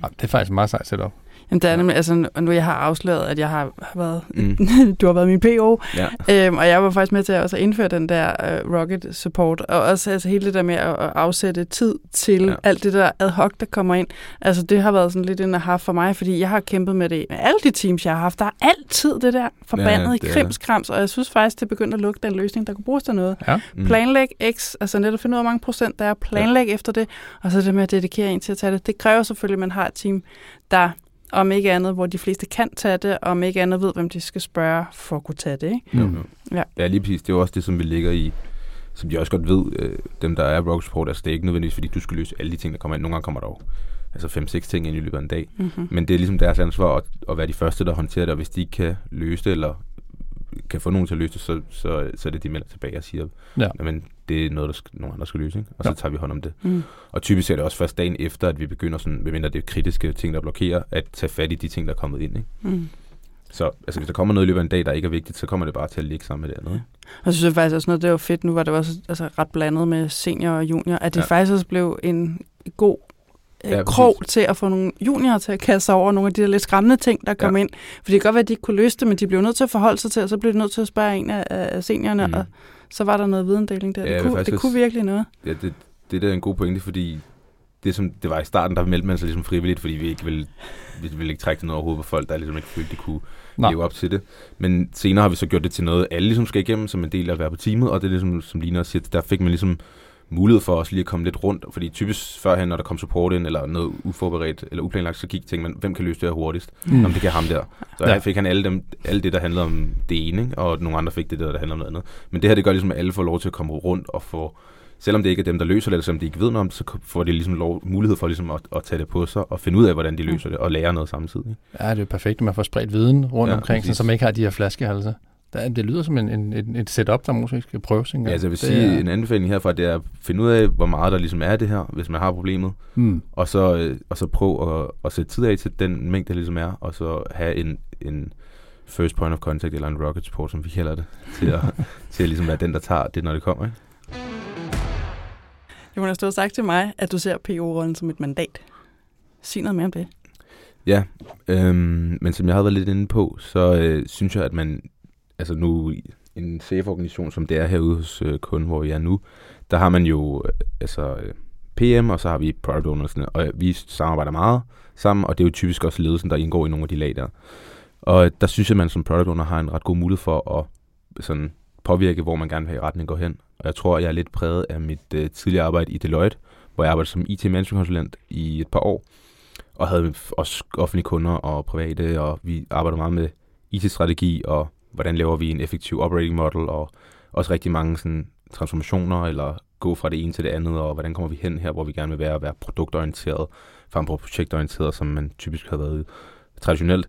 Det er faktisk meget sejt setup. Jamen, det er nemlig, altså, nu jeg har afsløret, at jeg har, været, mm. du har været min PO, ja. øhm, og jeg var faktisk med til at også indføre den der uh, rocket support, og også altså, hele det der med at, at afsætte tid til ja. alt det der ad hoc, der kommer ind. Altså, det har været sådan lidt en aha for mig, fordi jeg har kæmpet med det med alle de teams, jeg har haft. Der er altid det der forbandet ja, krimskrams, og jeg synes faktisk, det er begyndt at lukke den løsning, der kunne bruges til noget. Ja. Mm. Planlæg X, altså netop finde ud af, hvor mange procent der er, planlæg ja. efter det, og så det med at dedikere en til at tage det. Det kræver selvfølgelig, at man har et team, der om ikke andet, hvor de fleste kan tage det, og om ikke andet ved, hvem de skal spørge for at kunne tage det. Ikke? Mm. Ja. ja, lige præcis. Det er jo også det, som vi ligger i, som de også godt ved, øh, dem der er rock support, altså det er ikke nødvendigvis, fordi du skal løse alle de ting, der kommer ind. Nogle gange kommer der jo altså 5-6 ting ind i løbet af en dag. Mm-hmm. Men det er ligesom deres ansvar at, at være de første, der håndterer det, og hvis de ikke kan løse det, eller kan få nogen til at løse det, så, så, så er det, de melder tilbage og siger, Ja. men det er noget, der skal, nogen andre skal løse, ikke? og så Ja. tager vi hånd om det. Mm. Og typisk er det også først dagen efter, at vi begynder, sådan, medmindre det er kritiske ting, der blokerer, at tage fat i de ting, der er kommet ind. Ikke? Mm. Så altså, hvis der kommer noget i løbet af en dag, der ikke er vigtigt, så kommer det bare til at ligge sammen med det andet. Ikke? Så synes jeg faktisk også noget, det var fedt. Nu var det også altså, ret blandet med senior og junior, at det Ja. faktisk også blev en god Ja, ja, præcis. krog til at få nogle juniorer til at kaste sig over nogle af de der lidt skræmmende ting, der kom Ja. ind. For det kan godt være, at de ikke kunne løse det, men de blev nødt til at forholde sig til, og så blev de nødt til at spørge en af, af seniorerne, mm. og så var der noget videndeling der. Ja, det, kunne, faktisk det kunne virkelig noget. Ja, det, det der er en god pointe, fordi det, som det var i starten, der meldte man sig ligesom frivilligt, fordi vi ikke ville, vi ville ikke trække det noget overhovedet på folk, der ligesom ikke følte, de kunne Nej. leve op til det. Men senere har vi så gjort det til noget, alle ligesom skal igennem som en del af at være på teamet, og det er ligesom, som Lina også siger, der fik man ligesom mulighed for os lige at komme lidt rundt, fordi typisk førhen, når der kom support ind, eller noget uforberedt, eller uplanlagt, så gik tænkte man, hvem kan løse det her hurtigst? Mm. Mm. Om det kan ham der. Så Ja. fik han alle, dem, alle det, der handlede om det ene, ikke? og nogle andre fik det der, der handler om noget andet. Men det her, det gør ligesom, at alle får lov til at komme rundt og få, selvom det ikke er dem, der løser det, eller selvom de ikke ved noget om det, så får de ligesom lov, mulighed for ligesom at, at tage det på sig og finde ud af, hvordan de løser det, og lære noget samtidig. Ja, det er jo perfekt, at man får spredt viden rundt Ja, omkring, så, præcis. så man ikke har de her flaskehalse. Der, det lyder som en, en, en, et setup, der måske skal prøves en gang. Ja, altså jeg vil det sige, er, en anbefaling herfra, det er at finde ud af, hvor meget der ligesom er af det her, hvis man har problemet, hmm, og så, øh, og så prøv at, at sætte tid af til den mængde, der ligesom er, og så have en, en first point of contact, eller en rocket support, som vi kalder det, til at, til at ligesom være den, der tager det, når det kommer. Ikke? Jonas, du har sagt til mig, at du ser PO-rollen som et mandat. Sig noget mere om det. Ja, øhm, men som jeg havde været lidt inde på, så øh, synes jeg, at man, altså nu i en safe-organisation, som det er herude hos øh, kunden, hvor vi er nu, der har man jo øh, altså øh, PM, og så har vi product owners, og øh, vi samarbejder meget sammen, og det er jo typisk også ledelsen, der indgår i nogle af de lag der. Og der synes jeg, at man som product owner har en ret god mulighed for at sådan, påvirke, hvor man gerne vil have i retning går hen. Og jeg tror, jeg er lidt præget af mit øh, tidligere arbejde i Deloitte, hvor jeg arbejdede som IT-managementkonsulent i et par år, og havde også offentlige kunder og private, og vi arbejdede meget med IT-strategi, og hvordan laver vi en effektiv operating model, og også rigtig mange sådan, transformationer, eller gå fra det ene til det andet, og hvordan kommer vi hen her, hvor vi gerne vil være, være produktorienteret, frem for projektorienteret, som man typisk har været traditionelt.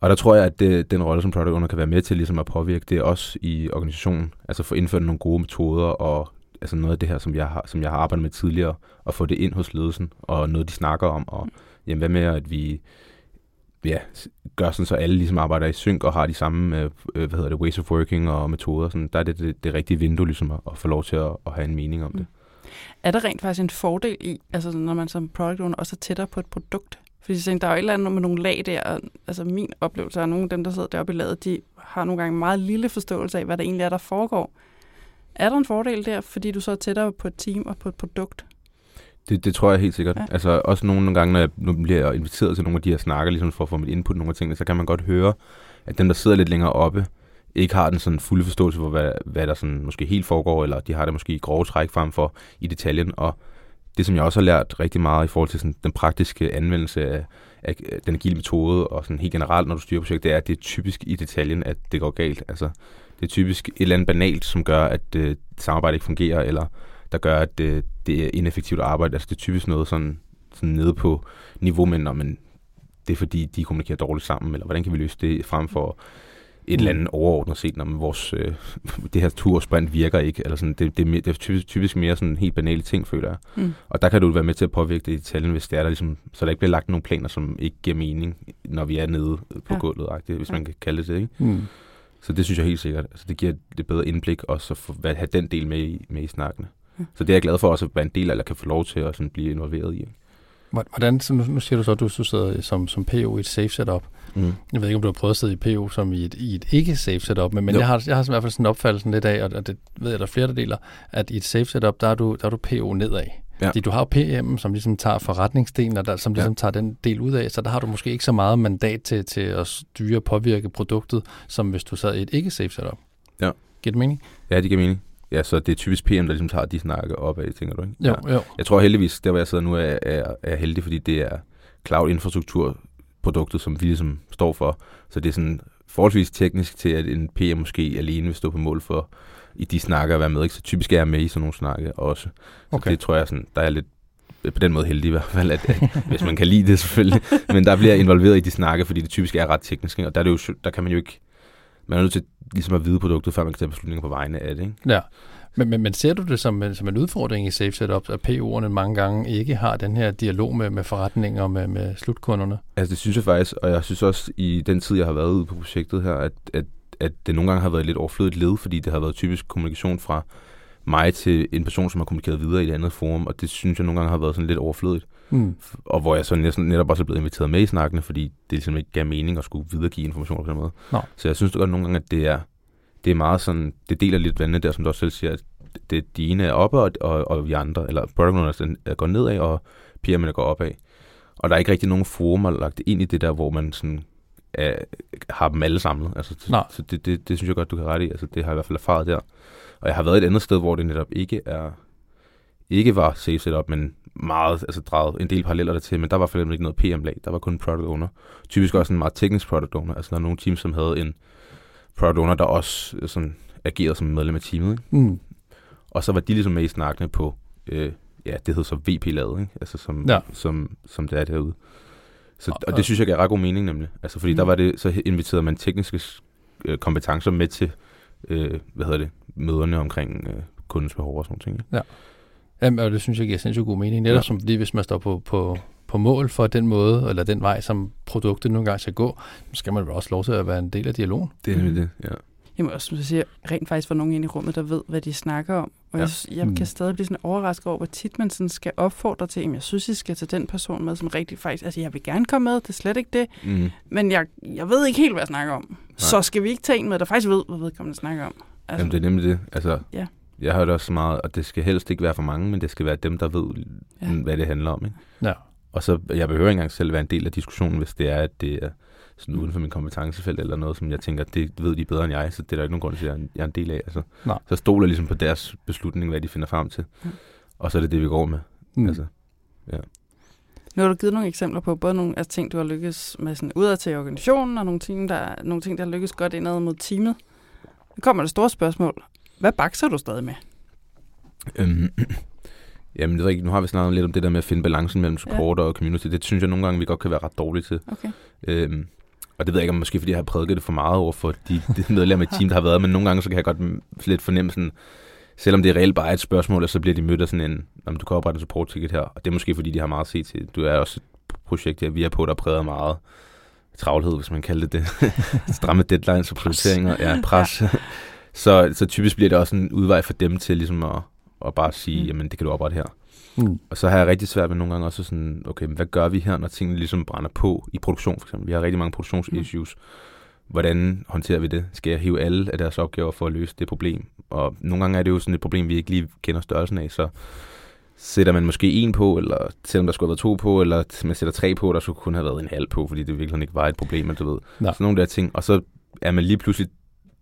Og der tror jeg, at det, den rolle, som product owner kan være med til ligesom at påvirke, det er også i organisationen. Altså få indført nogle gode metoder, og altså noget af det her, som jeg, har, som jeg har arbejdet med tidligere, og få det ind hos ledelsen, og noget, de snakker om, og jamen, hvad med, at vi ja, gør sådan, så alle ligesom arbejder i synk og har de samme øh, øh, hvad hedder det, ways of working og metoder. Sådan, der er det, det, det rigtige vindue ligesom at, at få lov til at, at have en mening om det. Mm. Er der rent faktisk en fordel i, altså når man som product owner også er tættere på et produkt? Fordi jeg der er jo et eller andet med nogle lag der, og altså min oplevelse er, at nogle af dem, der sidder deroppe i laget, de har nogle gange meget lille forståelse af, hvad der egentlig er, der foregår. Er der en fordel der, fordi du så er tættere på et team og på et produkt? Det, det tror jeg helt sikkert. Ja. Altså også nogle gange, når jeg nu bliver jeg inviteret til nogle af de her snakker, ligesom for at få mit input nogle af tingene, så kan man godt høre, at dem, der sidder lidt længere oppe, ikke har den sådan fulde forståelse for, hvad, hvad der sådan måske helt foregår, eller de har det måske i grove træk frem for i detaljen. Og det, som jeg også har lært rigtig meget i forhold til sådan den praktiske anvendelse af, af den agile metode, og sådan helt generelt, når du styrer projekt, det er, at det er typisk i detaljen, at det går galt. Altså, det er typisk et eller andet banalt, som gør, at øh, samarbejdet ikke fungerer, eller der gør, at det, det er ineffektivt arbejde. Altså det er typisk noget sådan, sådan nede på niveau, men, når man, det er fordi, de kommunikerer dårligt sammen, eller hvordan kan vi løse det frem for et eller andet overordnet set, når man vores, øh, det her tursprint virker ikke, eller sådan, det, det, er, det er typisk, typisk mere sådan helt banale ting, føler jeg. Mm. Og der kan du være med til at påvirke det i detaljen, hvis det er der ligesom, så der ikke bliver lagt nogle planer, som ikke giver mening, når vi er nede på Ja. gulvet, hvis Ja. man kan kalde det det, ikke? hmm. Så det synes jeg helt sikkert. Altså, det giver det bedre indblik også at få, have den del med i, med i snakkene. Ja. Så det er jeg glad for også at være en del af, eller kan få lov til at sådan blive involveret i. ikke? Hvordan, så nu, nu siger du så, at du, du sidder som, som PO i et safe setup. Mm. Jeg ved ikke, om du har prøvet at sidde i PO som i et, i et ikke-safe setup, men, men Jo. jeg har, jeg har i hvert fald sådan en opfattelse lidt af, og, det ved jeg, der er flere, der deler, at i et safe setup, der er du, der er du PO nedad. Ja. Fordi du har PM, som ligesom tager forretningsdelen, og der, som ligesom Ja. tager den del ud af, så der har du måske ikke så meget mandat til, til at styre og påvirke produktet, som hvis du sad i et ikke-safe setup. Ja. Giver det mening? Ja, det giver mening. Ja, så det er typisk PM, der ligesom tager de snakke op af, tænker du, ikke? Jo, Ja. jo. Jeg tror heldigvis, der hvor jeg sidder nu, er, er, er heldig, fordi det er cloud-infrastrukturproduktet, som vi ligesom står for. Så det er sådan forholdsvis teknisk til, at en PM måske alene vil stå på mål for i de snakker at være med. Ikke? Så typisk er jeg med i sådan nogle snakke også. Så Okay. det tror jeg, sådan, der er lidt på den måde heldig i hvert fald, at, at hvis man kan lide det selvfølgelig, men der bliver involveret i de snakke, fordi det typisk er ret teknisk, og der, er det jo, der kan man jo ikke, man er nødt til ligesom at vide produktet, før man kan tage beslutninger på vegne af det. Ikke? Ja, men, men, men ser du det som, en- som en udfordring i Safe Setup, at PO'erne mange gange ikke har den her dialog med, med forretninger og med, med slutkunderne? Altså det synes jeg faktisk, og jeg synes også i den tid, jeg har været ude på projektet her, at, at, at det nogle gange har været et lidt overflødigt led, fordi det har været typisk kommunikation fra mig til en person, som har kommunikeret videre i et andet forum, og det synes jeg nogle gange har været sådan lidt overflødigt. Mm. Og hvor jeg så næsten, netop også er blevet inviteret med i snakkene, fordi det ligesom ikke gav mening at skulle videregive informationer på den måde. Nå. Så jeg synes godt nogle gange, at det er, det er meget sådan, det deler lidt vandene der, som du også selv siger, at det, de ene er oppe, og, og, og vi andre, eller product owners går nedad, og PM'erne går opad. Og der er ikke rigtig nogen forumer lagt ind i det der, hvor man sådan er, har dem alle samlet. Altså, så, Nej. så det, det, det, synes jeg godt, du kan rette i. Altså, det har jeg i hvert fald erfaret der. Og jeg har været et andet sted, hvor det netop ikke er ikke var safe setup, men meget, altså drejet en del paralleller der til, men der var for eksempel ikke noget PM-lag, der var kun product owner. Typisk også en meget teknisk product owner, altså der er nogle teams, som havde en product owner, der også øh, sådan agerede som medlem af teamet, ikke? Mm. Og så var de ligesom med i snakkene på, øh, ja, det hed så VP-laget, ikke? Altså som, Ja. som, som det er derude. Så, Og- og det synes jeg gav ret god mening nemlig. Altså fordi Mm. der var det, så inviterede man tekniske øh, kompetencer med til, øh, hvad hedder det, møderne omkring øh, kundens behov og sådan noget. Ikke? Jamen, og det synes jeg giver sindssygt god mening. Netop Ja. som fordi, hvis man står på, på, på mål for den måde, eller den vej, som produktet nogle gange skal gå, så skal man vel også lov til at være en del af dialogen. Det er nemlig det, ja. Jeg må også som du siger, rent faktisk få nogen ind i rummet, der ved, hvad de snakker om. Og Ja. jeg, jeg Mm. kan stadig blive sådan overrasket over, hvor tit man sådan skal opfordre til, at jeg synes, I skal tage den person med, som rigtig faktisk... Altså, jeg vil gerne komme med, det er slet ikke det. Mm. Men jeg, jeg ved ikke helt, hvad jeg snakker om. Nej. Så skal vi ikke tage en med, der faktisk ved, hvad vedkommende snakker om. Altså, Jamen, det er nemlig det. Altså, Ja. Jeg har det også så meget, og det skal helst ikke være for mange, men det skal være dem, der ved, Ja. ja. hvad det handler om. Ikke? Ja. Og så, jeg behøver ikke engang selv være en del af diskussionen, hvis det er, at det er sådan Mm. uden for min kompetencefelt eller noget, som jeg tænker, det ved de bedre end jeg, så det er der ikke nogen grund til, at jeg er en- del af. Altså. Nej. Så stoler jeg ligesom på deres beslutning, hvad de finder frem til. Ja. Og så er det det, vi går med. Mm. Mm. Altså, Nu har du givet nogle eksempler på både nogle af ting, du har lykkes med sådan udad til organisationen, og nogle ting, der, nogle ting, der har lykkes godt indad mod teamet. Nu kommer det store spørgsmål. Hvad bakser du stadig med? Øhm, jamen, det ved ikke, nu har vi snakket lidt om det der med at finde balancen mellem support og community. Det synes jeg nogle gange, vi godt kan være ret dårlige til. Okay. Øhm, og det ved jeg ikke, om måske fordi jeg har prædiket det for meget over for de, de medlemmer i team, der har været, men nogle gange så kan jeg godt lidt fornemme sådan, selvom det er reelt bare et spørgsmål, og så bliver de mødt af sådan en, om du kan oprette en support ticket her, og det er måske fordi, de har meget at se til. Du er også et projekt her, vi er på, der præger meget travlhed, hvis man kalder det det. Stramme deadlines og prioriteringer. Ja, pres. så, så typisk bliver det også en udvej for dem til ligesom at, at bare sige, Mm. jamen det kan du oprette her. Mm. Og så har jeg rigtig svært ved nogle gange også sådan, okay, hvad gør vi her, når tingene ligesom brænder på i produktion for eksempel? Vi har rigtig mange produktionsissues. Hvordan håndterer vi det? Skal jeg hive alle af deres opgaver for at løse det problem? Og nogle gange er det jo sådan et problem, vi ikke lige kender størrelsen af, så sætter man måske en på, eller selvom der skulle have været to på, eller man sætter tre på, der skulle kun have været en halv på, fordi det virkelig ikke var et problem, men du ved. Nej. Sådan nogle der ting. Og så er man lige pludselig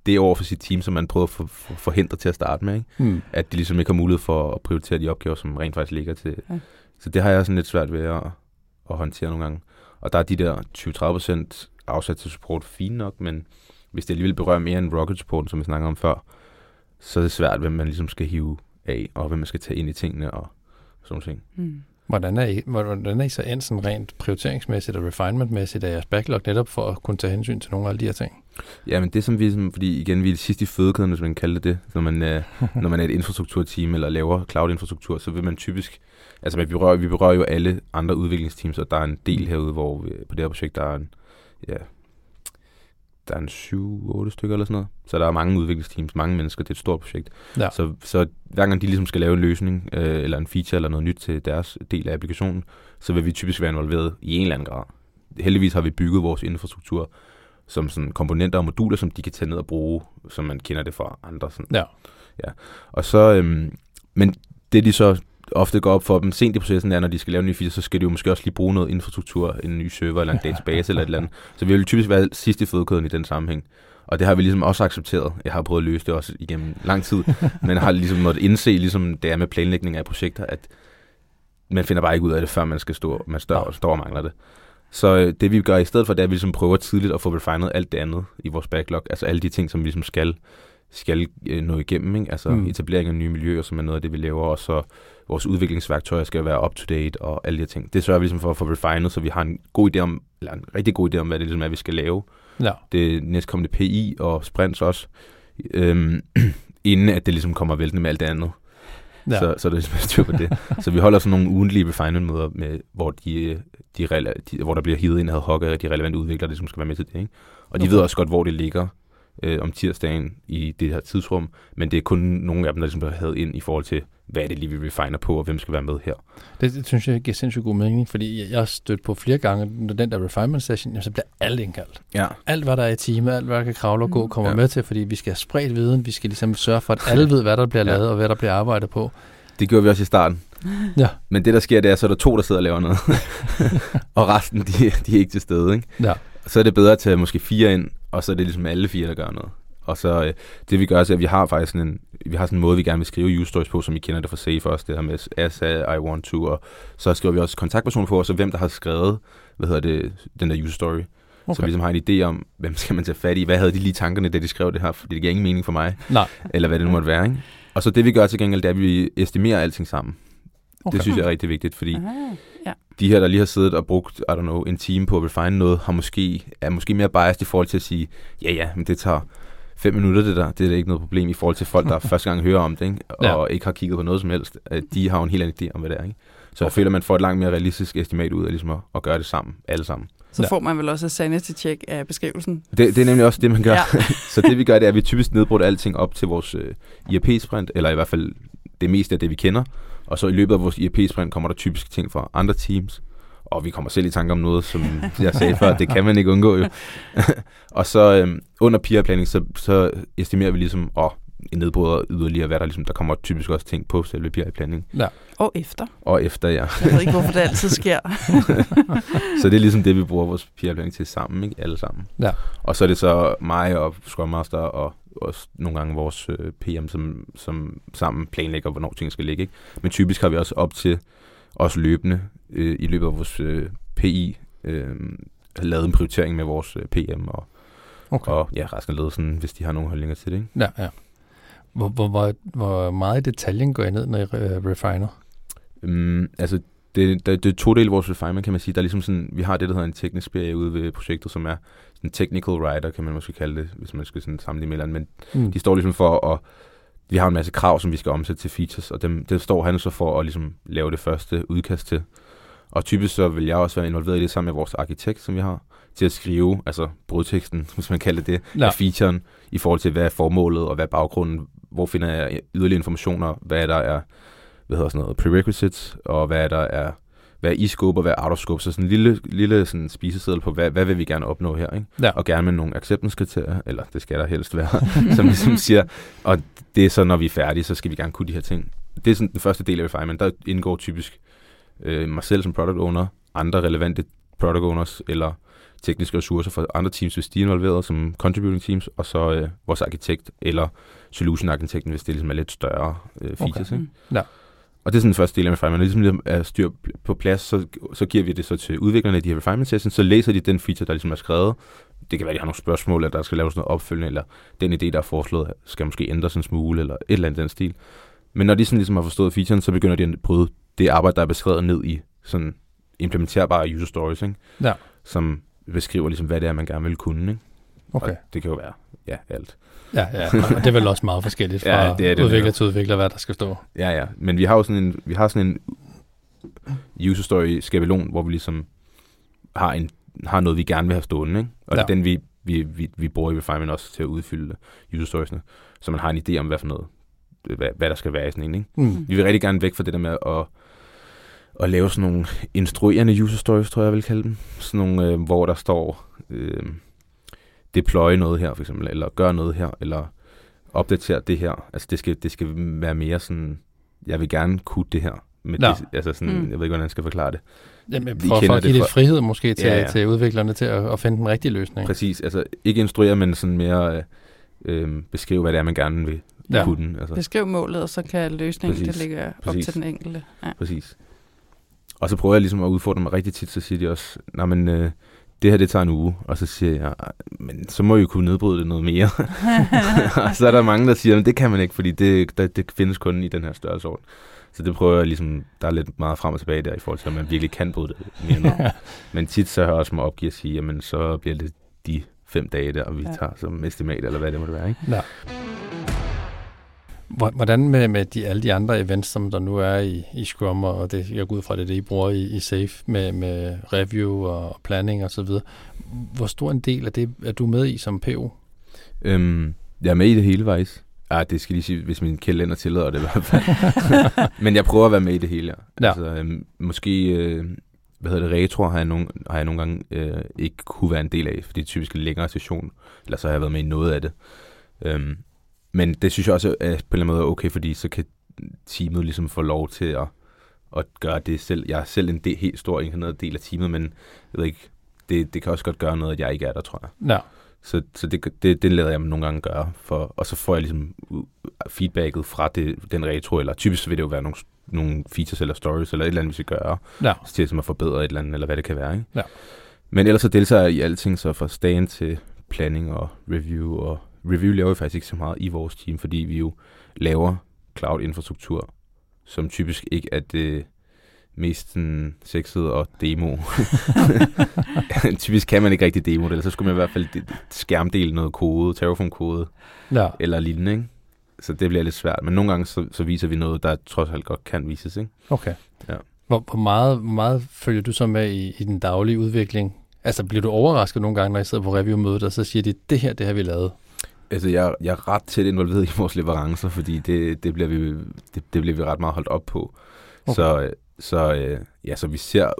det over for sit team, som man prøver at for, for, forhindre til at starte med. Ikke? Mm. at de ligesom ikke har mulighed for at prioritere de opgaver, som rent faktisk ligger til. Ja. Så det har jeg sådan lidt svært ved at, at håndtere nogle gange. Og der er de der 20-30% afsat til support fint nok, men hvis det alligevel berører mere end rocket support, som vi snakker om før, så er det svært, hvem man ligesom skal hive af, og hvem man skal tage ind i tingene og sådan nogle ting. Hvordan er, I, hvordan er I så endt sådan rent prioriteringsmæssigt og refinementmæssigt af jeres backlog, netop for at kunne tage hensyn til nogle af de her ting? Ja, men det som vi, som, fordi igen, vi er det sidste i fødekæden, hvis man kan kalde det det, når man, øh, når man er et infrastrukturteam eller laver cloud-infrastruktur, så vil man typisk, altså vi berører, vi berører jo alle andre udviklingsteams, og der er en del herude, hvor vi, på det her projekt, der er en, ja, der er en 7-8 stykker eller sådan noget. Så der er mange udviklingsteams, mange mennesker, det er et stort projekt. Ja. Så, så hver gang de ligesom skal lave en løsning, øh, eller en feature eller noget nyt til deres del af applikationen, så vil vi typisk være involveret i en eller anden grad. Heldigvis har vi bygget vores infrastruktur som sådan komponenter og moduler, som de kan tage ned og bruge, som man kender det fra andre. Sådan. Ja. ja. Og så, øhm, men det de så ofte går op for dem sent i processen er, når de skal lave en ny feature, så skal de jo måske også lige bruge noget infrastruktur, en ny server eller en database eller et eller andet. Så vi vil typisk være sidst i fødekæden i den sammenhæng. Og det har vi ligesom også accepteret. Jeg har prøvet at løse det også igennem lang tid, men har ligesom måttet indse, ligesom det er med planlægning af projekter, at man finder bare ikke ud af det, før man skal stå, man står, står og mangler det. Så øh, det vi gør i stedet for, det er, at vi ligesom prøver tidligt at få refinet alt det andet i vores backlog. Altså alle de ting, som vi ligesom skal skal øh, nå igennem. Ikke? Altså Mm. etablering af nye miljøer, som er noget af det, vi laver også. Og vores udviklingsværktøjer skal være up-to-date og alle de her ting. Det sørger vi ligesom for at få refinet, så vi har en god idé om, eller en rigtig god idé om, hvad det ligesom er, vi skal lave. Ja. Det næstkommende PI og sprints også. Øhm, inden at det ligesom kommer væltende med alt det andet. Ja. Så, så er der ligesom styr på det. så vi holder sådan nogle ugentlige refinement-møder, med, hvor, de, de, de, hvor der bliver hivet ind ad hoc af de relevante udviklere, der ligesom skal være med til det. Ikke? Og de Okay. ved også godt, hvor det ligger øh, om tirsdagen i det her tidsrum, men det er kun nogle af dem, der ligesom bliver hævet ind i forhold til, hvad er det lige, vi refiner på, og hvem skal være med her. Det, det synes jeg giver sindssygt god mening, fordi jeg, jeg har stødt på flere gange, når den der refinement session, jamen, så bliver alt indkaldt. Ja. Alt, hvad der er i time, alt, hvad der kan kravle og gå, Mm. kommer Ja. med til, fordi vi skal have spredt viden, vi skal ligesom sørge for, at alle ved, hvad der bliver Ja. lavet, og hvad der bliver arbejdet på. Det gjorde vi også i starten. Ja. Men det, der sker, det er, så er der to, der sidder og laver noget. og resten, de, de er ikke til stede. Ikke? Ja. Så er det bedre at tage måske fire ind, og så er det ligesom alle fire, der gør noget. Og så øh, det vi gør, så er, at vi har faktisk sådan en, vi har sådan en måde, vi gerne vil skrive use stories på, som I kender det fra Safe også, det her med as I want to, og så skriver vi også kontaktpersoner på, og så hvem der har skrevet, hvad hedder det, den der use story. Okay. Så vi ligesom har en idé om, hvem skal man tage fat i, hvad havde de lige tankerne, da de skrev det her, fordi det giver ingen mening for mig, Nej. eller hvad det nu måtte være. Ikke? Og så det vi gør til gengæld, det er, at vi estimerer alting sammen. Okay. Det synes jeg er rigtig vigtigt, fordi Ah, de her, der lige har siddet og brugt, I don't know, en time på at refine noget, har måske, er måske mere biased i forhold til at sige, ja ja, men det tager fem minutter det der, det er da ikke noget problem i forhold til folk, der første gang hører om det, ikke? og Ja. ikke har kigget på noget som helst. De har jo en helt anden idé om, hvad det er. Ikke? Så okay. jeg føler, at man får et langt mere realistisk estimat ud af ligesom at, at gøre det sammen, alle sammen. Så Ja. får man vel også et sanity-check af beskrivelsen. Det, det er nemlig også det, man gør. Ja. Ja. så det vi gør, det er, at vi typisk nedbrudt alting op til vores øh, IRP-sprint, eller i hvert fald det meste af det, vi kender. Og så i løbet af vores IRP-sprint kommer der typisk ting fra andre teams. Og vi kommer selv i tanke om noget, som jeg sagde før, det kan man ikke undgå jo. og så øhm, under peer-planning, så, så estimerer vi ligesom, og nedbryder yderligere, hvad der ligesom, der kommer typisk også ting på selve peer-planning. Og efter. Og efter, ja. Jeg ved ikke, hvorfor det altid sker. Så det er ligesom det, vi bruger vores peer-planning til sammen, ikke? Alle sammen. Ja. Og så er det så mig og Scrum Master og også nogle gange vores øh, PM, som, som sammen planlægger, hvornår ting skal ligge. Ikke? Men typisk har vi også op til os løbende øh, i løbet af vores øh, PI øh, lavet en prioritering med vores øh, PM og, Okay. og ja, resten af ledelsen, hvis de har nogle holdninger til det. Ikke? Ja, ja. Hvor, hvor, hvor, hvor meget i detaljen går I ned, når I uh, refiner? Um, altså, det, det, det er to dele af vores refinement, kan man sige. Der er ligesom sådan, vi har det, der hedder en teknisk BA ude ved projektet, som er en technical writer, kan man måske kalde det, hvis man skal sådan sammenligne med. Men Mm. De står ligesom for at... Vi har en masse krav, som vi skal omsætte til features, og dem, det står han så for at ligesom lave det første udkast til. Og typisk så vil jeg også være involveret i det sammen med vores arkitekt, som vi har, til at skrive, altså brudteksten, hvis man kalder det, Ja. af featuren, i forhold til, hvad er formålet, og hvad er baggrunden, hvor finder jeg yderligere informationer, hvad der er, hvad hedder sådan noget, prerequisites, og hvad der er, hvad i scope, og hvad out of scope. Så sådan en lille, lille sådan spiseseddel på, hvad, hvad vil vi gerne opnå her, ikke? Ja. og gerne med nogle acceptance-kriterier, eller det skal der helst være, som ligesom siger, og det er så, når vi er færdige, så skal vi gerne kunne de her ting. Det er sådan den første del af refinement. Der indgår typisk øh, mig selv som product owner, andre relevante product owners, eller tekniske ressourcer fra andre teams, hvis de er involveret, som contributing teams, og så øh, vores arkitekt, eller solution arkitekten, hvis det ligesom er lidt større øh, features. Okay. Ikke? Mm. Og det er sådan den første del af refinement. Når det ligesom er styr på plads, så, så giver vi det så til udviklerne af de her refinement sessions, så læser de den feature, der ligesom er skrevet. Det kan være, at de har nogle spørgsmål, eller der skal laves noget opfølgning, eller den idé, der er foreslået, skal måske ændres en smule, eller et eller andet den stil. Men når de sådan ligesom har forstået featuren, så begynder de at bryde det arbejde, der er beskrevet ned i sådan implementerbare user stories, ikke? Ja. som beskriver ligesom, hvad det er, man gerne vil kunne. Ikke? Okay. Og det kan jo være, ja, alt. Ja, ja. Og det er vel også meget forskelligt fra Ja, det er det udvikler netop. til udvikler, hvad der skal stå. Ja, ja. Men vi har jo sådan en, vi har sådan en user story skabelon, hvor vi ligesom har, en, har noget, vi gerne vil have stående. Ikke? Og ja. det er den, vi, vi, vi, vi bruger i refinement også til at udfylde user storiesne. Så man har en idé om, hvad for noget, hvad, hvad der skal være i sådan en. Ikke? Mm. Vi vil rigtig gerne væk fra det der med at, at lave sådan nogle instruerende user stories, tror jeg, jeg vil kalde dem. Sådan nogle, øh, hvor der står, øh, deploy noget her, for eksempel, eller gør noget her, eller opdatere det her. Altså, det skal, det skal være mere sådan, jeg vil gerne kunne det her. Med Ja. det, altså sådan, Mm. jeg ved ikke, hvordan jeg skal forklare det. Jamen, for, for at give det lidt frihed måske til, Ja, ja, til udviklerne til at, at finde den rigtige løsning. Præcis, altså ikke instruere, men sådan mere øh, øh, beskrive, hvad det er, man gerne vil Ja. ja. kunne. Altså. Beskriv målet, og så kan løsningen, Præcis. det ligge op Præcis. til den enkelte. Ja. Præcis. Og så prøver jeg ligesom at udfordre mig rigtig tit, så siger de også, nej, men øh, det her det tager en uge, og så siger jeg, men så må I jo kunne nedbryde det noget mere. og så er der mange, der siger, men det kan man ikke, fordi det, det, det findes kun i den her størrelsesorden. Så det prøver jeg ligesom, der er lidt meget frem og tilbage der, i forhold til, at man virkelig kan bryde det mere ned. men tit så har jeg også må opgive at sige, jamen så bliver det de fem dage der, vi ja. tager som estimat, eller hvad det må det være, ikke? Ja. Hvordan med, med de, alle de andre events, som der nu er i, i Scrum, og det, jeg går ud fra det, det I bruger i, i SAFE, med, med review og planning og så videre. Hvor stor en del af det er du med i som PO? Øhm, jeg er med i det hele vejs. Ja, det skal lige sige, hvis min kalender tillader det i hvert fald. Men jeg prøver at være med i det hele, ja. Altså, øhm, måske, øh, hvad hedder det, retro har jeg nogle, har jeg nogle gange øh, ikke kunne være en del af, fordi det er typisk en længere session, eller så har jeg været med i noget af det. Øhm, men det synes jeg også er på en eller anden måde okay, fordi så kan teamet ligesom få lov til at, at gøre det selv. Jeg er selv en del, helt stor en del af teamet, men jeg ved ikke, det, det kan også godt gøre noget, at jeg ikke er der, tror jeg. Ja. Så, så det, det, det lader jeg mig nogle gange gøre, for, og så får jeg ligesom feedbacket fra det, den retro, eller typisk vil det jo være nogle, nogle features eller stories, eller et eller andet, vi skal gøre, ja. til ligesom at forbedre et eller andet, eller hvad det kan være. Ikke? Ja. Men ellers så deltager jeg i alting, så fra stand til planning og review, og review laver vi faktisk ikke så meget i vores team, fordi vi jo laver cloud-infrastruktur, som typisk ikke er det mest sådan, og demo. Typisk kan man ikke rigtig demo det, eller så skulle man i hvert fald skærmdele noget kode, Terraform-kode, ja. eller lignende, ikke? Så det bliver lidt svært. Men nogle gange så, så viser vi noget, der trods alt godt kan vises, ikke? Okay. Ja. Hvor, hvor, meget, hvor meget følger du så med i, i den daglige udvikling? Altså bliver du overrasket nogle gange, når I sidder på review-mødet, og så siger de, det her, det har vi lavet? Altså, jeg, jeg er ret tæt involveret i vores leverancer, fordi det, det, bliver, vi, det, det bliver vi ret meget holdt op på. Okay. Så, så, øh, ja, så vi ser,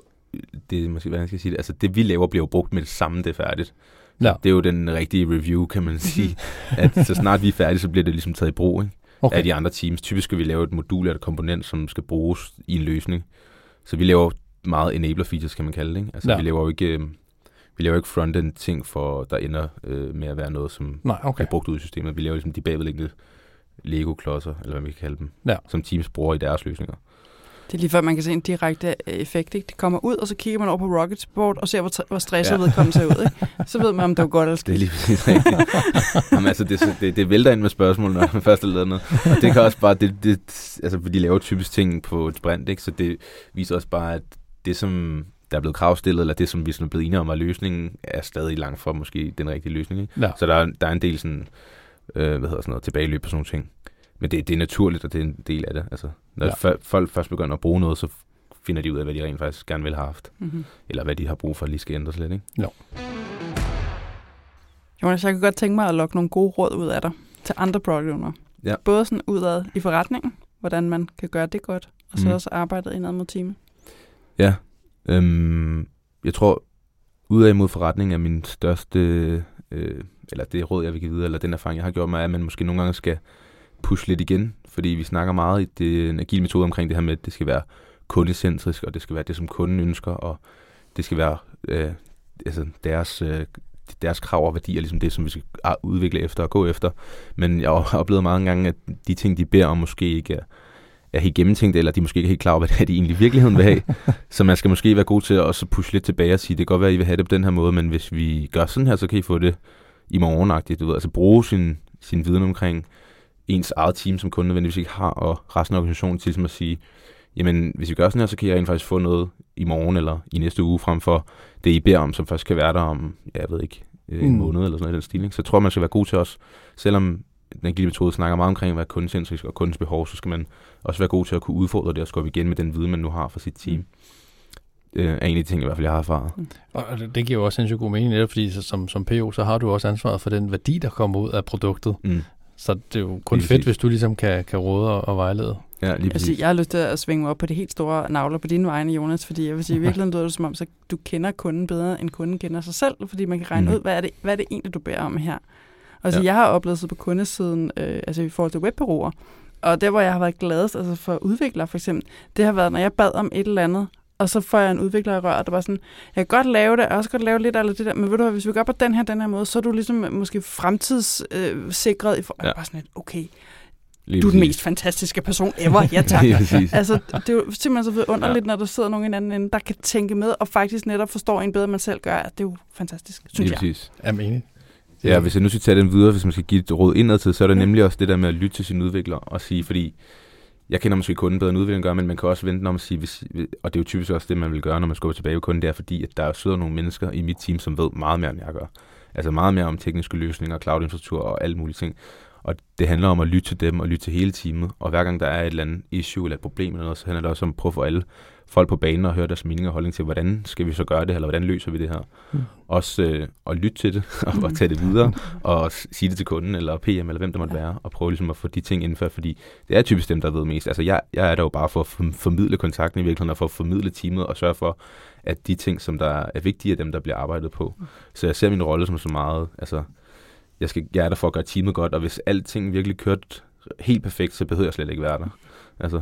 det måske, hvad jeg skal sige det, altså det vi laver bliver jo brugt med det samme, det er færdigt. Ja. Det er jo den rigtige review, kan man sige. at så snart vi er færdige, så bliver det ligesom taget i brug ikke? Okay. af de andre teams. Typisk skal vi lave et modul eller et komponent, som skal bruges i en løsning. Så vi laver meget enabler features, kan man kalde det. Ikke? Altså Ja. vi laver jo ikke, øh, vi laver ikke frontend ting, for, der ender øh, med at være noget, som Nej, okay. bliver brugt ud i systemet. Vi laver ligesom de bagvedliggende Lego-klodser, eller hvad vi kan kalde dem, Ja. som teams bruger i deres løsninger. Det er lige før, man kan se en direkte øh, effekt. Ikke? Det kommer ud, og så kigger man over på Rockets board og ser, hvor, hvor stresset Ja. vedkommende ser ud. Ikke? Så ved man, om det var godt eller Det er skidt. lige præcis rigtigt. Jamen, altså, det, det, det vælter ind med spørgsmål, når man først har lavet noget. Og det kan også bare, det, det, altså, de laver typisk ting på et sprint, ikke? så det viser også bare, at det, som der er blevet kravstillet, eller det, som vi sådan er blevet enige om, er løsningen, er stadig langt fra måske den rigtige løsning. Ikke? Ja. Så der, er- der er en del sådan, øh, hvad hedder sådan noget, tilbageløb på sådan nogle ting. Men det, det er naturligt, og det er en del af det. Altså, når Ja. ja. folk først begynder at bruge noget, så finder de ud af, hvad de rent faktisk gerne vil have haft. Mm-hmm. Eller hvad de har brug for, at lige skal ændres lidt. Ikke? Jonas, jeg kunne godt tænke mig at lokke nogle gode råd ud af dig til andre product owner. Ja. Både sådan udad i forretningen, hvordan man kan gøre det godt, og så Mhm. også arbejdet indad mod teamet. Ja, øhm, jeg tror, udad imod forretning er min største, øh, eller det råd, jeg vil give videre, eller den erfaring, jeg har gjort mig, er, at man måske nogle gange skal pushe lidt igen, fordi vi snakker meget i det, en agil metode omkring det her med, at det skal være kundecentrisk, og det skal være det, som kunden ønsker, og det skal være øh, altså deres, øh, deres krav og værdier, ligesom det, som vi skal ah, udvikle efter og gå efter. Men jeg har oplevet mange gange, at de ting, de beder om, måske ikke er, er helt gennemtænkt, eller de måske ikke er helt klar over, hvad det de egentlig i virkeligheden vil have. Så man skal måske være god til at også pushe lidt tilbage og sige, det kan godt være, at I vil have det på den her måde, men hvis vi gør sådan her, så kan I få det i morgenagtigt. Du ved, altså bruge sin, sin viden omkring ens eget team, som kunden nødvendigvis ikke har, og resten af organisationen til ligesom at sige, jamen hvis vi gør sådan her, så kan I rent faktisk få noget i morgen eller i næste uge, frem for det, I beder om, som først kan være der om, ja, jeg ved ikke, øh, en Mm. måned eller sådan noget i den stil. Ikke? Så jeg tror, man skal være god til også, selvom den agile metode snakker meget omkring at være kundecentrisk og kundens behov, så skal man også være god til at kunne udfordre det og skubbe igen med den viden, man nu har for sit team. Mm. Øh, er en af de ting, i hvert fald, jeg har erfaret. Og det, det giver jo også sindssygt god mening, netop fordi så, som, som PO, så har du også ansvaret for den værdi, der kommer ud af produktet. Mm. Så det er jo kun Lige fedt, præcis. hvis du ligesom kan, kan råde og, og vejlede. Ja, lige Altså, præcis. jeg har lyst til at svinge mig op på det helt store navler på dine vegne, Jonas, fordi jeg vil sige, i virkeligheden lyder det som om, så du kender kunden bedre, end kunden kender sig selv, fordi man kan regne Mhm. ud, hvad er, det, hvad er det egentlig, du beder om her. Altså, Ja. jeg har oplevet sig på kundesiden, øh, altså i forhold til webbureauer, og der, hvor jeg har været gladest, altså for udviklere for eksempel, det har været, når jeg bad om et eller andet, og så får jeg en udvikler i røret, der var sådan, jeg kan godt lave det, jeg kan også godt lave lidt af det der, men ved du hvad, hvis vi gør på den her, den her måde, så er du ligesom måske fremtidssikret. Øh, sikret i for- og jeg Ja. bare sådan lidt, okay, Lige du er den mest fantastiske person ever. Ja, tak. Altså, det er jo simpelthen så vidunderligt, ja. når der sidder nogen i en anden ende, der kan tænke med, og faktisk netop forstår en bedre, end man selv gør. Det er jo fantastisk, synes Lige jeg. præcis. Er enig? Ja, hvis jeg nu skal tage den videre, hvis man skal give et råd indad til, så er det nemlig også det der med at lytte til sine udviklere og sige, fordi jeg kender måske kunden bedre end udvikleren gør, men man kan også vente om at sige, hvis, og det er jo typisk også det, man vil gøre, når man skubber tilbage ved kunden, det er fordi, at der sidder nogle mennesker i mit team, som ved meget mere, end jeg gør. Altså meget mere om tekniske løsninger, cloud-infrastruktur og alle mulige ting. Og det handler om at lytte til dem og lytte til hele teamet. Og hver gang der er et eller andet issue eller et problem eller noget, så handler det også om at prøve at få alle folk på banen og høre deres mening og holdning til, hvordan skal vi så gøre det, eller hvordan løser vi det her. Mm. Også øh, at lytte til det og, og tage det videre og s- sige det til kunden eller PM eller hvem det måtte være, og prøve ligesom at få de ting indført, fordi det er typisk dem, der ved mest. Altså jeg, jeg er der jo bare for at form- formidle kontakten i virkeligheden og for at formidle teamet og sørge for, at de ting, som der er vigtige, er dem, der bliver arbejdet på. Så jeg ser min rolle som så meget, altså jeg, skal, jeg er der for at gøre teamet godt, og hvis alting virkelig kørt helt perfekt, så behøver jeg slet ikke være der. Altså,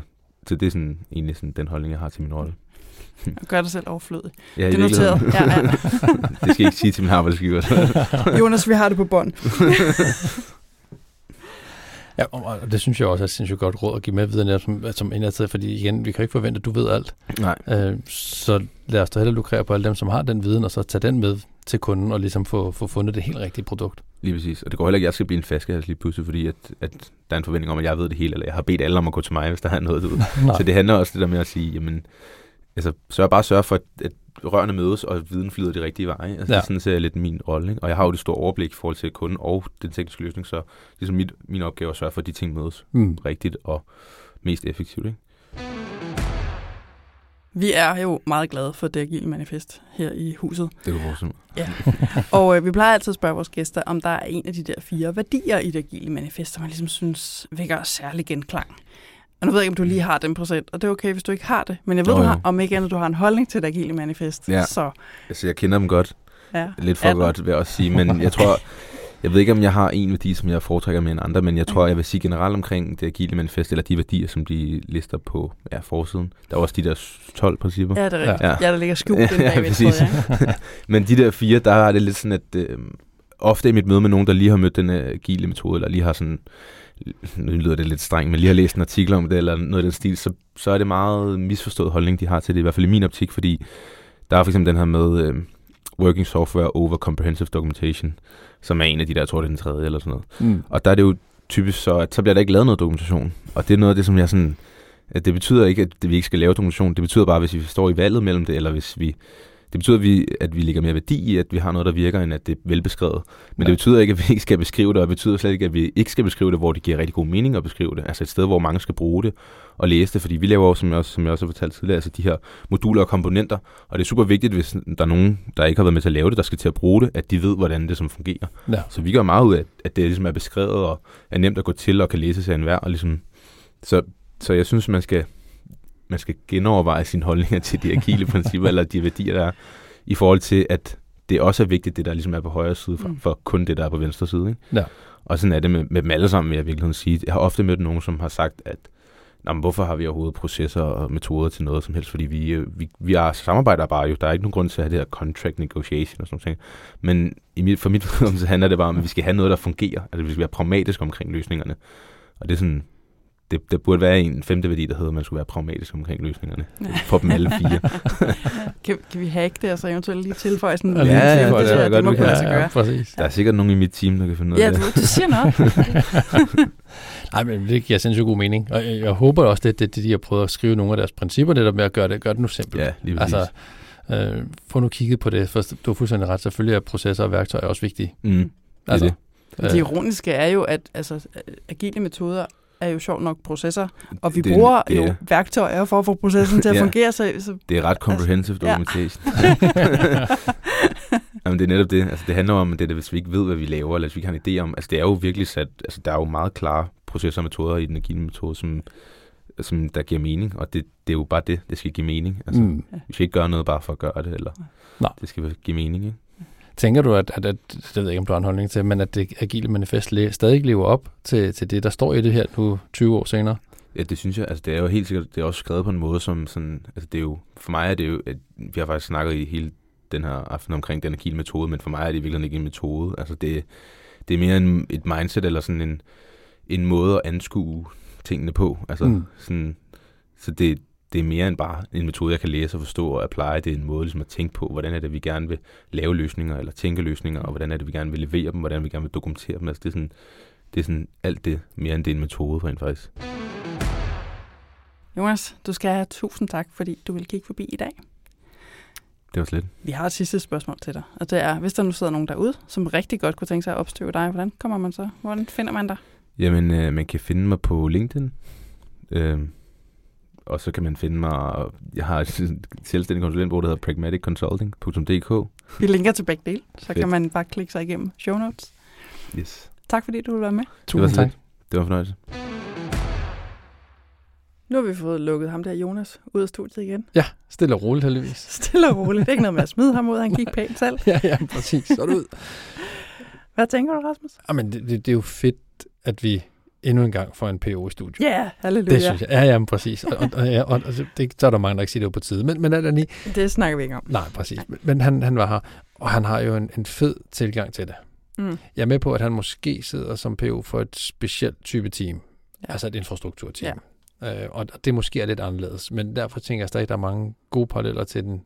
så det er sådan, egentlig sådan, den holdning, jeg har til min rolle. Gør dig selv overflødig. Ja, Det er noteret. Ja, ja. det skal jeg ikke sige til min arbejdsgiver. Jonas, vi har det på bånd. Ja, og det synes jeg også er et sindssygt godt råd at give med videre, som, som indadtil, fordi igen, vi kan ikke forvente, at du ved alt. Nej. Øh, så lad os da hellere lukrere på alle dem, som har den viden, og så tage den med til kunden, og ligesom få, få fundet det helt rigtige produkt. Lige præcis. Og det går heller ikke, at jeg skal blive en flaskehals lige pludselig, fordi at, at der er en forventning om, at jeg ved det hele, eller jeg har bedt alle om at gå til mig, hvis der er noget ud. Så det handler også det der med at sige, jamen, altså, sørg bare sørge for, at, rørene mødes, og viden flyder de rigtige veje. Altså, Ja. ja. Sådan ser jeg lidt min rolle. Ikke? Og jeg har jo det store overblik i forhold til kunden og den tekniske løsning, så ligesom mit, min opgave er at sørge for, at de ting mødes Mm. rigtigt og mest effektivt. Ikke? Vi er jo meget glade for det agile manifest her i huset. Det du forestille mig. Og øh, vi plejer altid at spørge vores gæster, om der er en af de der fire værdier i det agile manifest, som man ligesom synes vækker særlig genklang. Og nu ved jeg ikke, om du lige har den procent, og det er okay, hvis du ikke har det. Men jeg ved, Jo, du har, om ikke andet, du har en holdning til agile manifest. Ja. Så Altså, jeg kender dem godt. ja. Lidt for godt, vil jeg også sige. Men jeg tror, jeg ved ikke, om jeg har en værdi, som jeg foretrækker mere end andre, men jeg tror, jeg vil sige generelt omkring det agile manifest, eller de værdier, som de lister på ja, forsiden. Der er også de der 12 principper. Ja, det er rigtigt. Ja, Ja. ja der ligger skjult den Ja, præcis. tror jeg. Men de der fire, der er det lidt sådan, at øh, ofte i mit møde med nogen, der lige har mødt den agile metode, eller lige har sådan, nu lyder det lidt strengt, men lige har læst en artikel om det, eller noget af den stil, så, så er det meget misforstået holdning, de har til det, i hvert fald i min optik, fordi der er for eksempel den her med øh, Working Software Over Comprehensive Documentation, som er en af de der, jeg tror det er den tredje eller sådan noget. Mm. Og der er det jo typisk så, at så bliver der ikke lavet noget dokumentation. Og det er noget af det, som jeg sådan... At det betyder ikke, at vi ikke skal lave dokumentation. Det betyder bare, hvis vi står i valget mellem det, eller hvis vi... Det betyder, at vi, at vi lægger mere værdi i, at vi har noget, der virker, end at det er velbeskrevet. Men Ja. det betyder ikke, at vi ikke skal beskrive det, og det betyder slet ikke, at vi ikke skal beskrive det, hvor det giver rigtig god mening at beskrive det. Altså et sted, hvor mange skal bruge det og læse det, fordi vi laver jo, som jeg også, som jeg også har fortalt tidligere, altså de her moduler og komponenter, og det er super vigtigt, hvis der er nogen, der ikke har været med til at lave det, der skal til at bruge det, at de ved, hvordan det som fungerer. Ja. Så vi gør meget ud af, at det ligesom er beskrevet og er nemt at gå til og kan læses af enhver. Og ligesom, så, så jeg synes, man skal, man skal genoverveje sine holdninger til de agile principper, eller de værdier, der er, i forhold til, at det også er vigtigt, det der ligesom er på højre side, for, Mm. for kun det, der er på venstre side. Ikke? Ja. Og sådan er det med, med dem alle sammen, vil jeg virkelig sige. Jeg har ofte mødt nogen, som har sagt, at Nå, men hvorfor har vi overhovedet processer og metoder til noget som helst? Fordi vi, øh, vi, vi er samarbejder bare jo. Der er ikke nogen grund til at have det her contract negotiation og sådan noget. Men i mit, for mit vedkommende så handler det bare om, at vi skal have noget, der fungerer. Altså vi skal være pragmatiske omkring løsningerne. Og det er sådan, det, der burde være en femte værdi, der hedder, at man skulle være pragmatisk omkring løsningerne. For dem alle fire. Kan, kan vi hacke det, og så eventuelt lige tilføje sådan en Ja, ja, til, ja, det, det det, er det, godt, det må kunne lade sig gøre. præcis. Der er sikkert nogen i mit team, der kan finde ud af Ja, det. du, du siger noget. Nej, men det giver sindssygt god mening. Og jeg, jeg håber også, det, det, det de har prøvet at skrive nogle af deres principper, det der med at gøre det, gøre det nu simpelt. Ja, lige præcis. Altså, øh, få nu kigget på det, for du har fuldstændig ret. Selvfølgelig er processer og værktøjer også vigtige. mm, det er Altså, det. Det ironiske er jo, at altså, agile metoder er jo sjovt nok processer, og vi Det- bruger det er- jo værktøjer for at få processen til at Ja. fungere, så, så Det er ret comprehensive ja. documentation. Jamen, det er netop det. Altså, det handler om, at det er, hvis vi ikke ved, hvad vi laver, eller hvis vi ikke har en idé om... Altså, det er jo virkelig sat... Altså, der er jo meget klare processer og metoder i den agile metode, som, som der giver mening, og det, det er jo bare det, det skal give mening. Altså, mm. vi skal ikke gøre noget bare for at gøre det, eller... Nej. Det skal give mening, ikke? Tænker du, at, at, at, det ved jeg ikke, om du har en holdning til, men at det agile manifest stadig lever op til, til det, der står i det her nu 20 år senere? Ja, det synes jeg. Altså, det er jo helt sikkert, det er også skrevet på en måde, som sådan, altså det er jo, for mig er det jo, at vi har faktisk snakket i hele den her aften omkring den agile metode, men for mig er det virkelig ikke en metode. Altså det, det er mere en, et mindset eller sådan en, en måde at anskue tingene på. Altså, mm. sådan, så det, det er mere end bare en metode, jeg kan læse og forstå og apply. Det er en måde ligesom at tænke på, hvordan er det, vi gerne vil lave løsninger, eller tænke løsninger, og hvordan er det, vi gerne vil levere dem, hvordan vi gerne vil dokumentere dem. Altså, det er sådan, det er sådan alt det, mere end det er en metode, rent faktisk. Jonas, du skal have tusind tak, fordi du vil kigge forbi i dag. Det var slet. Vi har et sidste spørgsmål til dig, og det er, hvis der nu sidder nogen derude, som rigtig godt kunne tænke sig at opstøve dig, hvordan kommer man så? Hvordan finder man dig? Jamen, øh, man kan finde mig på LinkedIn. Øh, og så kan man finde mig... Jeg har et selvstændig konsulentbureau, der hedder pragmaticconsulting.dk. Vi linker til begge dele, så Fedt. kan man bare klikke sig igennem show notes. Yes. Tak fordi du vil være med. Tusind tak. lidt. Det var en fornøjelse. Nu har vi fået lukket ham der Jonas ud af studiet igen. Ja, stille og roligt heldigvis. Stille og roligt. Det er ikke noget med at smide ham ud, han gik pænt selv. ja, ja, præcis. Så er det ud. Hvad tænker du, Rasmus? Jamen, det, det, det er jo fedt, at vi endnu en gang får en PO i studiet. Ja, yeah, halleluja. Det synes jeg. Ja, ja, men præcis. Og, og, og, og, og det, så er der mange, der ikke siger, det var på tide. Men, men er lige... Det snakker vi ikke om. Nej, præcis. Men, men han, han var her, og han har jo en, en fed tilgang til det. Mm. Jeg er med på, at han måske sidder som PO for et specielt type team. Ja. Altså et infrastrukturteam. Ja. Øh, og det måske er lidt anderledes. Men derfor tænker jeg stadig, at der er mange gode paralleller til den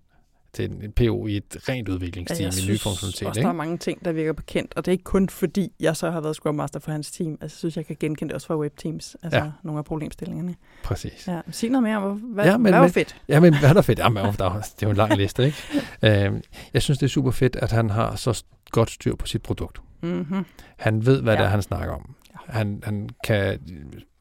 til en PO i et rent udviklingsteam jeg i ny synes funktionalitet. også, Ikke? der er mange ting, der virker bekendt, og det er ikke kun fordi, jeg så har været Scrum Master for hans team. Altså, jeg synes, jeg kan genkende det også fra webteams, altså ja. Ja. nogle af problemstillingerne. Præcis. Ja, sig noget mere om, hvad, Ja, ja, men- men, hvad var men- fedt. Ja, men hvad er der fedt? Jamen, der, er- der, er- det er jo en lang liste, ikke? øh, jeg synes, det er super fedt, at han har så godt styr på sit produkt. Mm-hmm. Han ved, hvad ja. Ja. det er, han snakker om. Han, han, kan,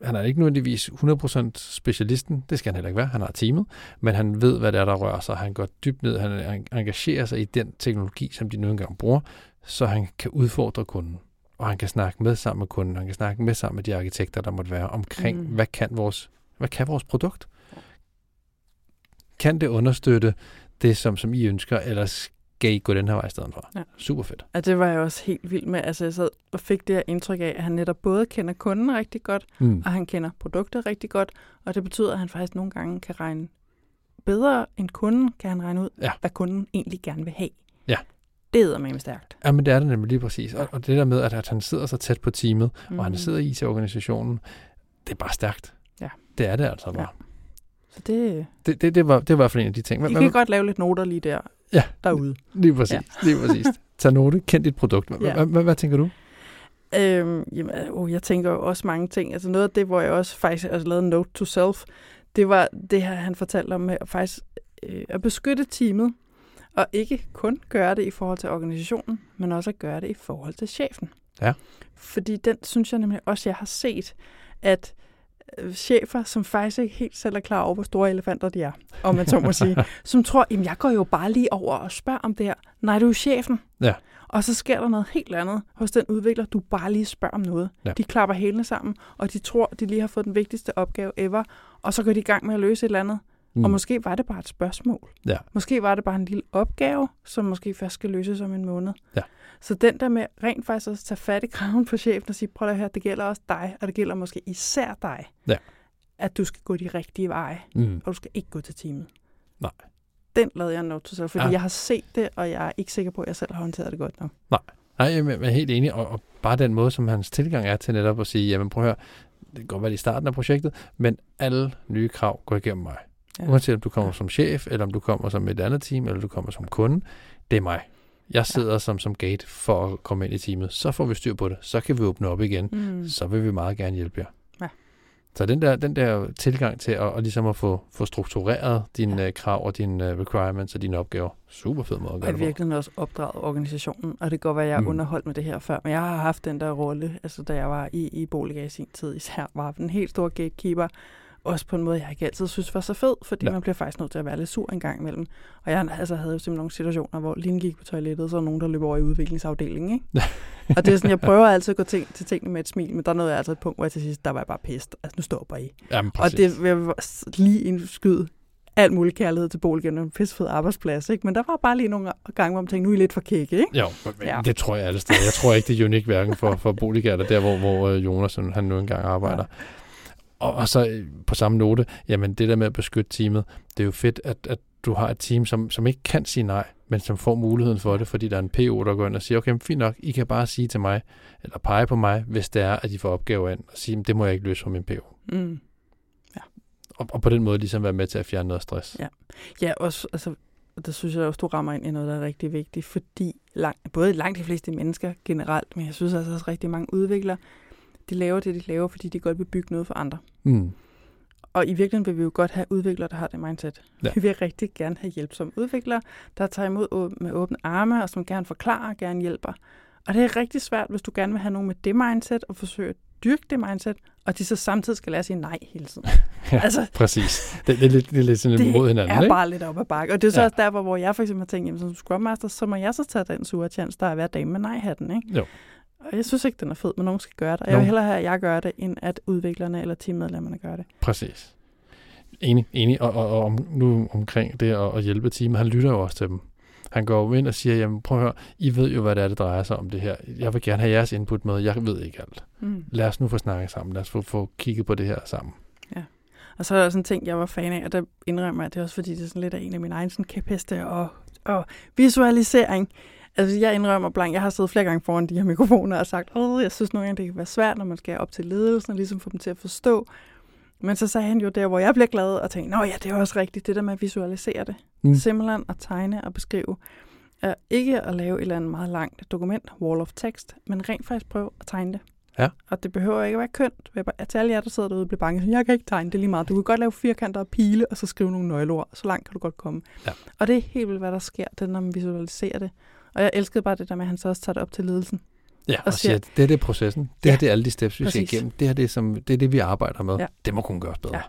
han er ikke nødvendigvis 100% specialisten, det skal han heller ikke være, han har teamet, men han ved, hvad det er, der rører sig. Han går dybt ned, han han engagerer sig i den teknologi, som de nu engang bruger, så han kan udfordre kunden. Og han kan snakke med sammen med kunden, han kan snakke med sammen med de arkitekter, der måtte være omkring, mm. hvad, kan vores, hvad kan vores produkt? Kan det understøtte det, som, som I ønsker, eller skal I gå den her vej i stedet for? Ja. Super fedt. Og det var jeg også helt vild med. Altså, jeg sad og fik det her indtryk af, at han netop både kender kunden rigtig godt, Mm. og han kender produktet rigtig godt, og det betyder, at han faktisk nogle gange kan regne bedre end kunden, kan han regne ud, Ja. hvad kunden egentlig gerne vil have. Ja. Det er med stærkt. Ja, men det er det nemlig lige præcis. Og, og det der med, at, at han sidder så tæt på teamet, mm. og han Mhm. sidder i IT-organisationen, det er bare stærkt. Ja. Det er det altså bare. Ja. Så det, Det, det, det, var, det var i hvert fald en af de ting. I Hvad- kan hvad- godt lave lidt noter lige der, Ja. derude. Lige præcis. Ja. Lige præcis. Tag note, kend dit produkt. Hvad, tænker du? Øhm, jamen, oh, jeg tænker også mange ting. Altså noget af det, hvor jeg også faktisk altså, lavede en note to self, det var det her, han fortalte om med at faktisk øh, at beskytte teamet, og ikke kun gøre det i forhold til organisationen, men også at gøre det i forhold til chefen. Ja. Fordi den synes jeg nemlig også, jeg har set, at chefer, som faktisk ikke helt selv er klar over, hvor store elefanter de er, om man så må sige, som tror, jamen jeg går jo bare lige over og spørger om det her. Nej, du er chefen. Ja. Og så sker der noget helt andet hos den udvikler, du bare lige spørger om noget. Ja. De klapper hælene sammen, og de tror, de lige har fået den vigtigste opgave ever, og så går de i gang med at løse et eller andet. Mm. Og måske var det bare et spørgsmål. Ja. Måske var det bare en lille opgave, som måske først skal løses om en måned. Ja. Så den der med rent faktisk at tage fat i kraven på chefen og sige, prøv at høre, det gælder også dig, og det gælder måske især dig, Ja. at du skal gå de rigtige veje, Mm. og du skal ikke gå til teamet. Nej. Den lavede jeg en note til selv, fordi Ja. jeg har set det, og jeg er ikke sikker på, at jeg selv har håndteret det godt nok. Nej, er jeg er helt enig, og, og bare den måde, som hans tilgang er til netop at sige, jamen prøv at høre, det kan godt være i starten af projektet, men alle nye krav går igennem mig. Ja. Uanset om du kommer som chef, eller om du kommer som et andet team, eller du kommer som kunde, det er mig. Jeg sidder ja. som, som gate for at komme ind i teamet. Så får vi styr på det. Så kan vi åbne op igen. Mm. Så vil vi meget gerne hjælpe jer. Ja. Så den der, den der tilgang til at, at ligesom at få, få struktureret dine Ja. ja. krav og dine øh, requirements og dine opgaver. Super fed måde at gøre det på. virkeligheden også opdraget organisationen, og det kan godt være, at jeg Mm. underholdt med det her før, men jeg har haft den der rolle, altså da jeg var i, i Boliga i sin tid især, var den helt store gatekeeper, også på en måde, jeg ikke altid synes var så fed, fordi Ja. man bliver faktisk nødt til at være lidt sur en gang imellem. Og jeg altså, havde jo simpelthen nogle situationer, hvor Line gik på toilettet, så var nogen, der løb over i udviklingsafdelingen. Ikke? og det er sådan, jeg prøver altid at gå ting, til tingene med et smil, men der nåede jeg altså et punkt, hvor jeg til sidst, der var jeg bare pist. Altså, nu stopper I. Jamen, Og det jeg lige indskyde alt muligt kærlighed til Boligen, en pissefed arbejdsplads, ikke? Men der var bare lige nogle gange, hvor man tænkte, nu er I lidt for kække, ikke? Jo, men Ja. det tror jeg alle steder. Jeg tror ikke, det er unik hverken for, for boliggærter, der hvor, hvor øh, Jonas han han nu engang arbejder. Ja. Og, og så øh, på samme note, jamen det der med at beskytte teamet, det er jo fedt, at, at du har et team, som, som ikke kan sige nej, men som får muligheden for det, fordi der er en PO, der går ind og siger, okay, fint nok, I kan bare sige til mig, eller pege på mig, hvis det er, at I får opgaver ind, og sige, det må jeg ikke løse for min PO. Mm. Og, og på den måde ligesom være med til at fjerne noget stress. Ja. Ja, også, altså, og det synes jeg også, du rammer ind i noget, der er rigtig vigtigt, fordi langt, både langt de fleste mennesker generelt, men jeg synes altså også rigtig mange udviklere, de laver det, de laver, fordi de godt vil bygge noget for andre. Mm. Og i virkeligheden vil vi jo godt have udviklere, der har det mindset. Ja. Vi vil rigtig gerne have hjælpsomme udviklere, der tager imod med åbne arme, og som gerne forklarer og gerne hjælper. Og det er rigtig svært, hvis du gerne vil have nogen med det mindset, og forsøge at dyrke det mindset, og de så samtidig skal lære at sige nej hele tiden. Ja, altså, Præcis. Det, det, er lidt, det er lidt sådan lidt mod det hinanden, er ikke? bare lidt op ad bakke. Og det er så Ja. ja. også derfor, hvor jeg for eksempel har tænkt, jamen som Scrum Master, så må jeg så tage den sure chance, der er hver dag med nej-hatten, ikke? Jo. Og jeg synes ikke, den er fed, men nogen skal gøre det. Og jeg vil hellere have, at jeg gør det, end at udviklerne eller teammedlemmerne gør det. Præcis. Enig, enig. Og, og, og nu omkring det at, at hjælpe teamet, han lytter jo også til dem. Han går jo ind og siger, jamen prøv at høre, I ved jo, hvad det er, det drejer sig om det her. Jeg vil gerne have jeres input med, jeg ved ikke alt. Mm. Lad os nu få snakket sammen, lad os få, få kigget på det her sammen. Og så er der sådan en ting, jeg var fan af, og der indrømmer jeg, at det er også fordi, det er sådan lidt af en af mine egne sådan, kæpheste og, og visualisering. Altså, jeg indrømmer blank, jeg har siddet flere gange foran de her mikrofoner og sagt, åh, jeg synes nogle gange, det kan være svært, når man skal op til ledelsen og ligesom få dem til at forstå. Men så sagde han jo der, hvor jeg bliver glad og tænkte, nå ja, det er også rigtigt, det der med at visualisere det. Mm. Simpelthen at tegne og beskrive. Er ikke at lave et eller andet meget langt dokument, wall of text, men rent faktisk prøve at tegne det. Ja. Og det behøver ikke at være kønt. Jeg Til alle jer, der sidder derude og bliver bange, jeg kan ikke tegne det lige meget. Du kan godt lave firkanter og pile, og så skrive nogle nøgleord. Så langt kan du godt komme. Ja. Og det er helt vildt, hvad der sker, det, når man visualiserer det. Og jeg elskede bare det der med, at han så også tager det op til ledelsen. Ja, og, Og siger, at det er det processen. Det Ja, her det er alle de steps, vi præcis. igennem. Det her det er, som, det er det, vi arbejder med. Ja. Det må kunne gøres bedre. Ja.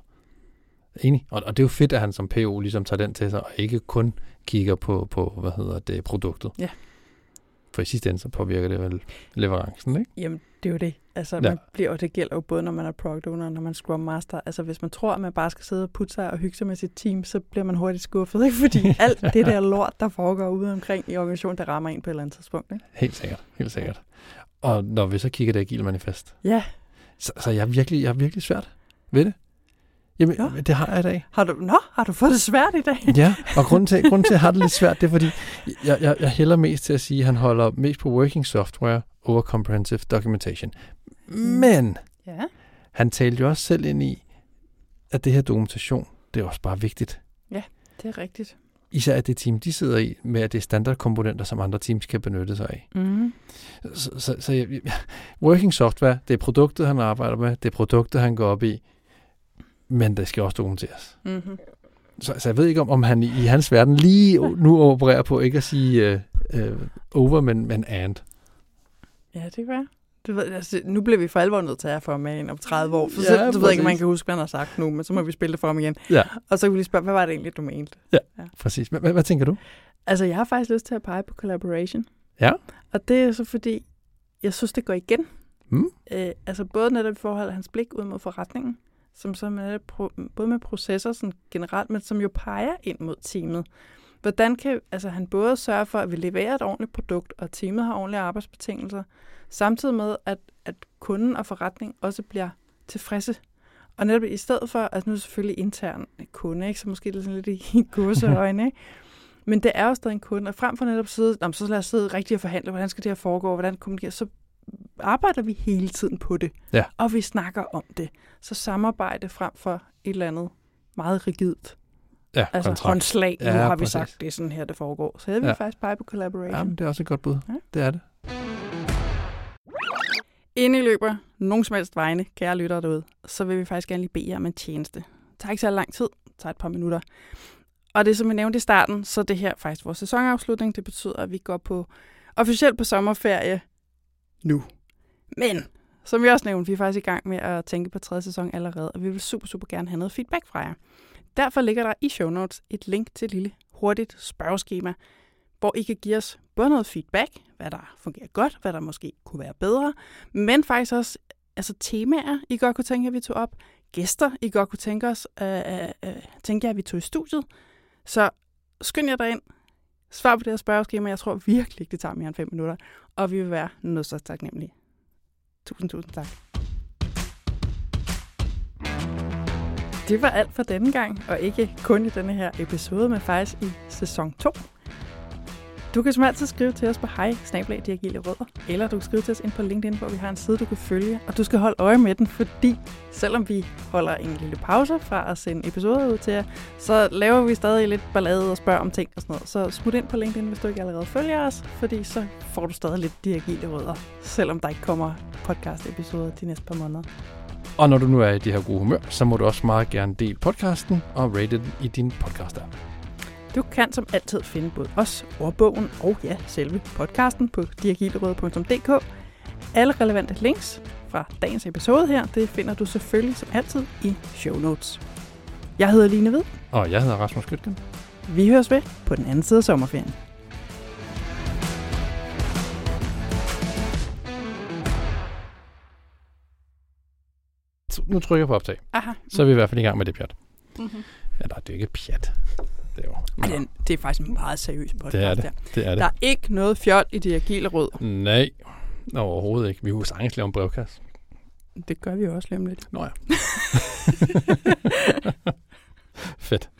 Enig. Og, og det er jo fedt, at han som PO ligesom tager den til sig, og ikke kun kigger på, på hvad hedder det, produktet. Ja. For i sidste ende, så påvirker det vel leverancen, ikke? Jamen, det er jo det. Altså, Ja. man bliver, og det gælder jo både, når man er product owner og når man er Scrum Master. Altså, hvis man tror, at man bare skal sidde og putte sig og hygge sig med sit team, så bliver man hurtigt skuffet, ikke? Fordi alt det der lort, der foregår ude omkring i organisationen, der rammer en på et eller andet tidspunkt, ikke? Helt sikkert. Helt sikkert. Og når vi så kigger det agile manifest, Ja. så, så jeg er virkelig, jeg er virkelig svært ved det. Jamen, Ja. det har jeg i dag. Har du, nå, har du fået det svært i dag? Ja, og grunden til, grunden til, at jeg har det lidt svært, det er, fordi jeg, jeg, jeg hælder mest til at sige, at han holder mest på working software over comprehensive documentation. Men Ja. han talte jo også selv ind i, at det her dokumentation, det er også bare vigtigt. Det er rigtigt. Især at det team, de sidder i, med at det er standardkomponenter, som andre teams kan benytte sig af. Mm. Så, så, så working software, det er produktet, han arbejder med, det er produktet, han går op i, men det skal også dokumenteres. Mm-hmm. Så, så jeg ved ikke, om, om han i, i hans verden lige nu opererer på ikke at sige uh, uh, over, men, men and. Ja, det kan være. Du ved, altså, nu bliver vi for alvor nødt til at få ham med ind om 30 år, for Ja, så, du ved præcis. ikke, om man kan huske, hvad han har sagt nu, men så må vi spille det for ham igen. Ja. Og så kan vi lige spørge, hvad var det egentlig, du mente? Præcis. Hvad, hvad, hvad tænker du? Altså, jeg har faktisk lyst til at pege på collaboration. Ja. Og det er så fordi, jeg synes, det går igen. Mm? Øh, altså både netop i forhold til hans blik ud mod forretningen, som så med, pro- både med processer sådan generelt, men som jo peger ind mod teamet. Hvordan kan altså, han både sørge for, at vi leverer et ordentligt produkt, og teamet har ordentlige arbejdsbetingelser, samtidig med, at, at kunden og forretning også bliver tilfredse. Og netop i stedet for, altså nu er det selvfølgelig intern kunde, ikke? så måske det er sådan lidt i, i godseøjne, ikke? Men det er jo stadig en kunde, og frem for netop at sidde, "Nå, men så lad os sidde rigtig og forhandle, hvordan skal det her foregå, hvordan kommunikerer, så arbejder vi hele tiden på det. Ja. Og vi snakker om det. Så samarbejde frem for et eller andet meget rigidt. Ja, Altså kontrakt. håndslag, nu Ja, har vi præcis. sagt, det er sådan her, det foregår. Så jeg vil Ja. faktisk pege på collaboration. Jamen, det er også et godt bud. Ja. Det er det. Inden I løber nogen som helst vegne, kære lyttere derude, så vil vi faktisk gerne lige bede jer om en tjeneste. Det tager ikke så lang tid, det tager et par minutter. Og det som vi nævnte i starten, så det her faktisk vores sæsonafslutning. Det betyder, at vi går på officielt på sommerferie nu. Men, som vi også nævnte, vi er faktisk i gang med at tænke på tredje sæson allerede, og vi vil super, super gerne have noget feedback fra jer. Derfor ligger der i show notes et link til et lille hurtigt spørgeskema, hvor I kan give os både noget feedback, hvad der fungerer godt, hvad der måske kunne være bedre, men faktisk også altså temaer, I godt kunne tænke jer, at vi tog op, gæster, I godt kunne tænke os, øh, øh, øh, tænke jer, at vi tog i studiet. Så skynd jer derind, svar på det her spørgeskema, jeg tror virkelig ikke, det tager mere end fem minutter, og vi vil være noget så taknemmelige. Tusind, tusind tak. Det var alt for denne gang, og ikke kun i denne her episode, men faktisk i sæson 2. Du kan som altid skrive til os på hej rødder, eller du kan skrive til os ind på LinkedIn, hvor vi har en side, du kan følge. Og du skal holde øje med den, fordi selvom vi holder en lille pause fra at sende episoder ud til jer, så laver vi stadig lidt ballade og spørger om ting og sådan noget. Så smut ind på LinkedIn, hvis du ikke allerede følger os, fordi så får du stadig lidt de agile rødder, selvom der ikke kommer podcast-episoder de næste par måneder. Og når du nu er i det her gode humør, så må du også meget gerne dele podcasten og rate den i din podcast -app. Du kan som altid finde både os, ordbogen og ja, selve podcasten på diagilerøde.dk. Alle relevante links fra dagens episode her, det finder du selvfølgelig som altid i show notes. Jeg hedder Line Ved. Og jeg hedder Rasmus Gytgen. Vi høres ved på den anden side af sommerferien. Nu trykker jeg på optag. Aha. Så er vi i hvert fald i gang med det pjat. Mm-hmm. Nej, det er ikke pjat. Det er jo... Ja. Den, det er faktisk en meget seriøs podcast det er det. der. Det er det. Der er ikke noget fjol i det agile råd. Nej, overhovedet ikke. Vi kunne sagtens lave en brevkasse. Det gør vi jo også lige lidt. Nå ja. Fedt.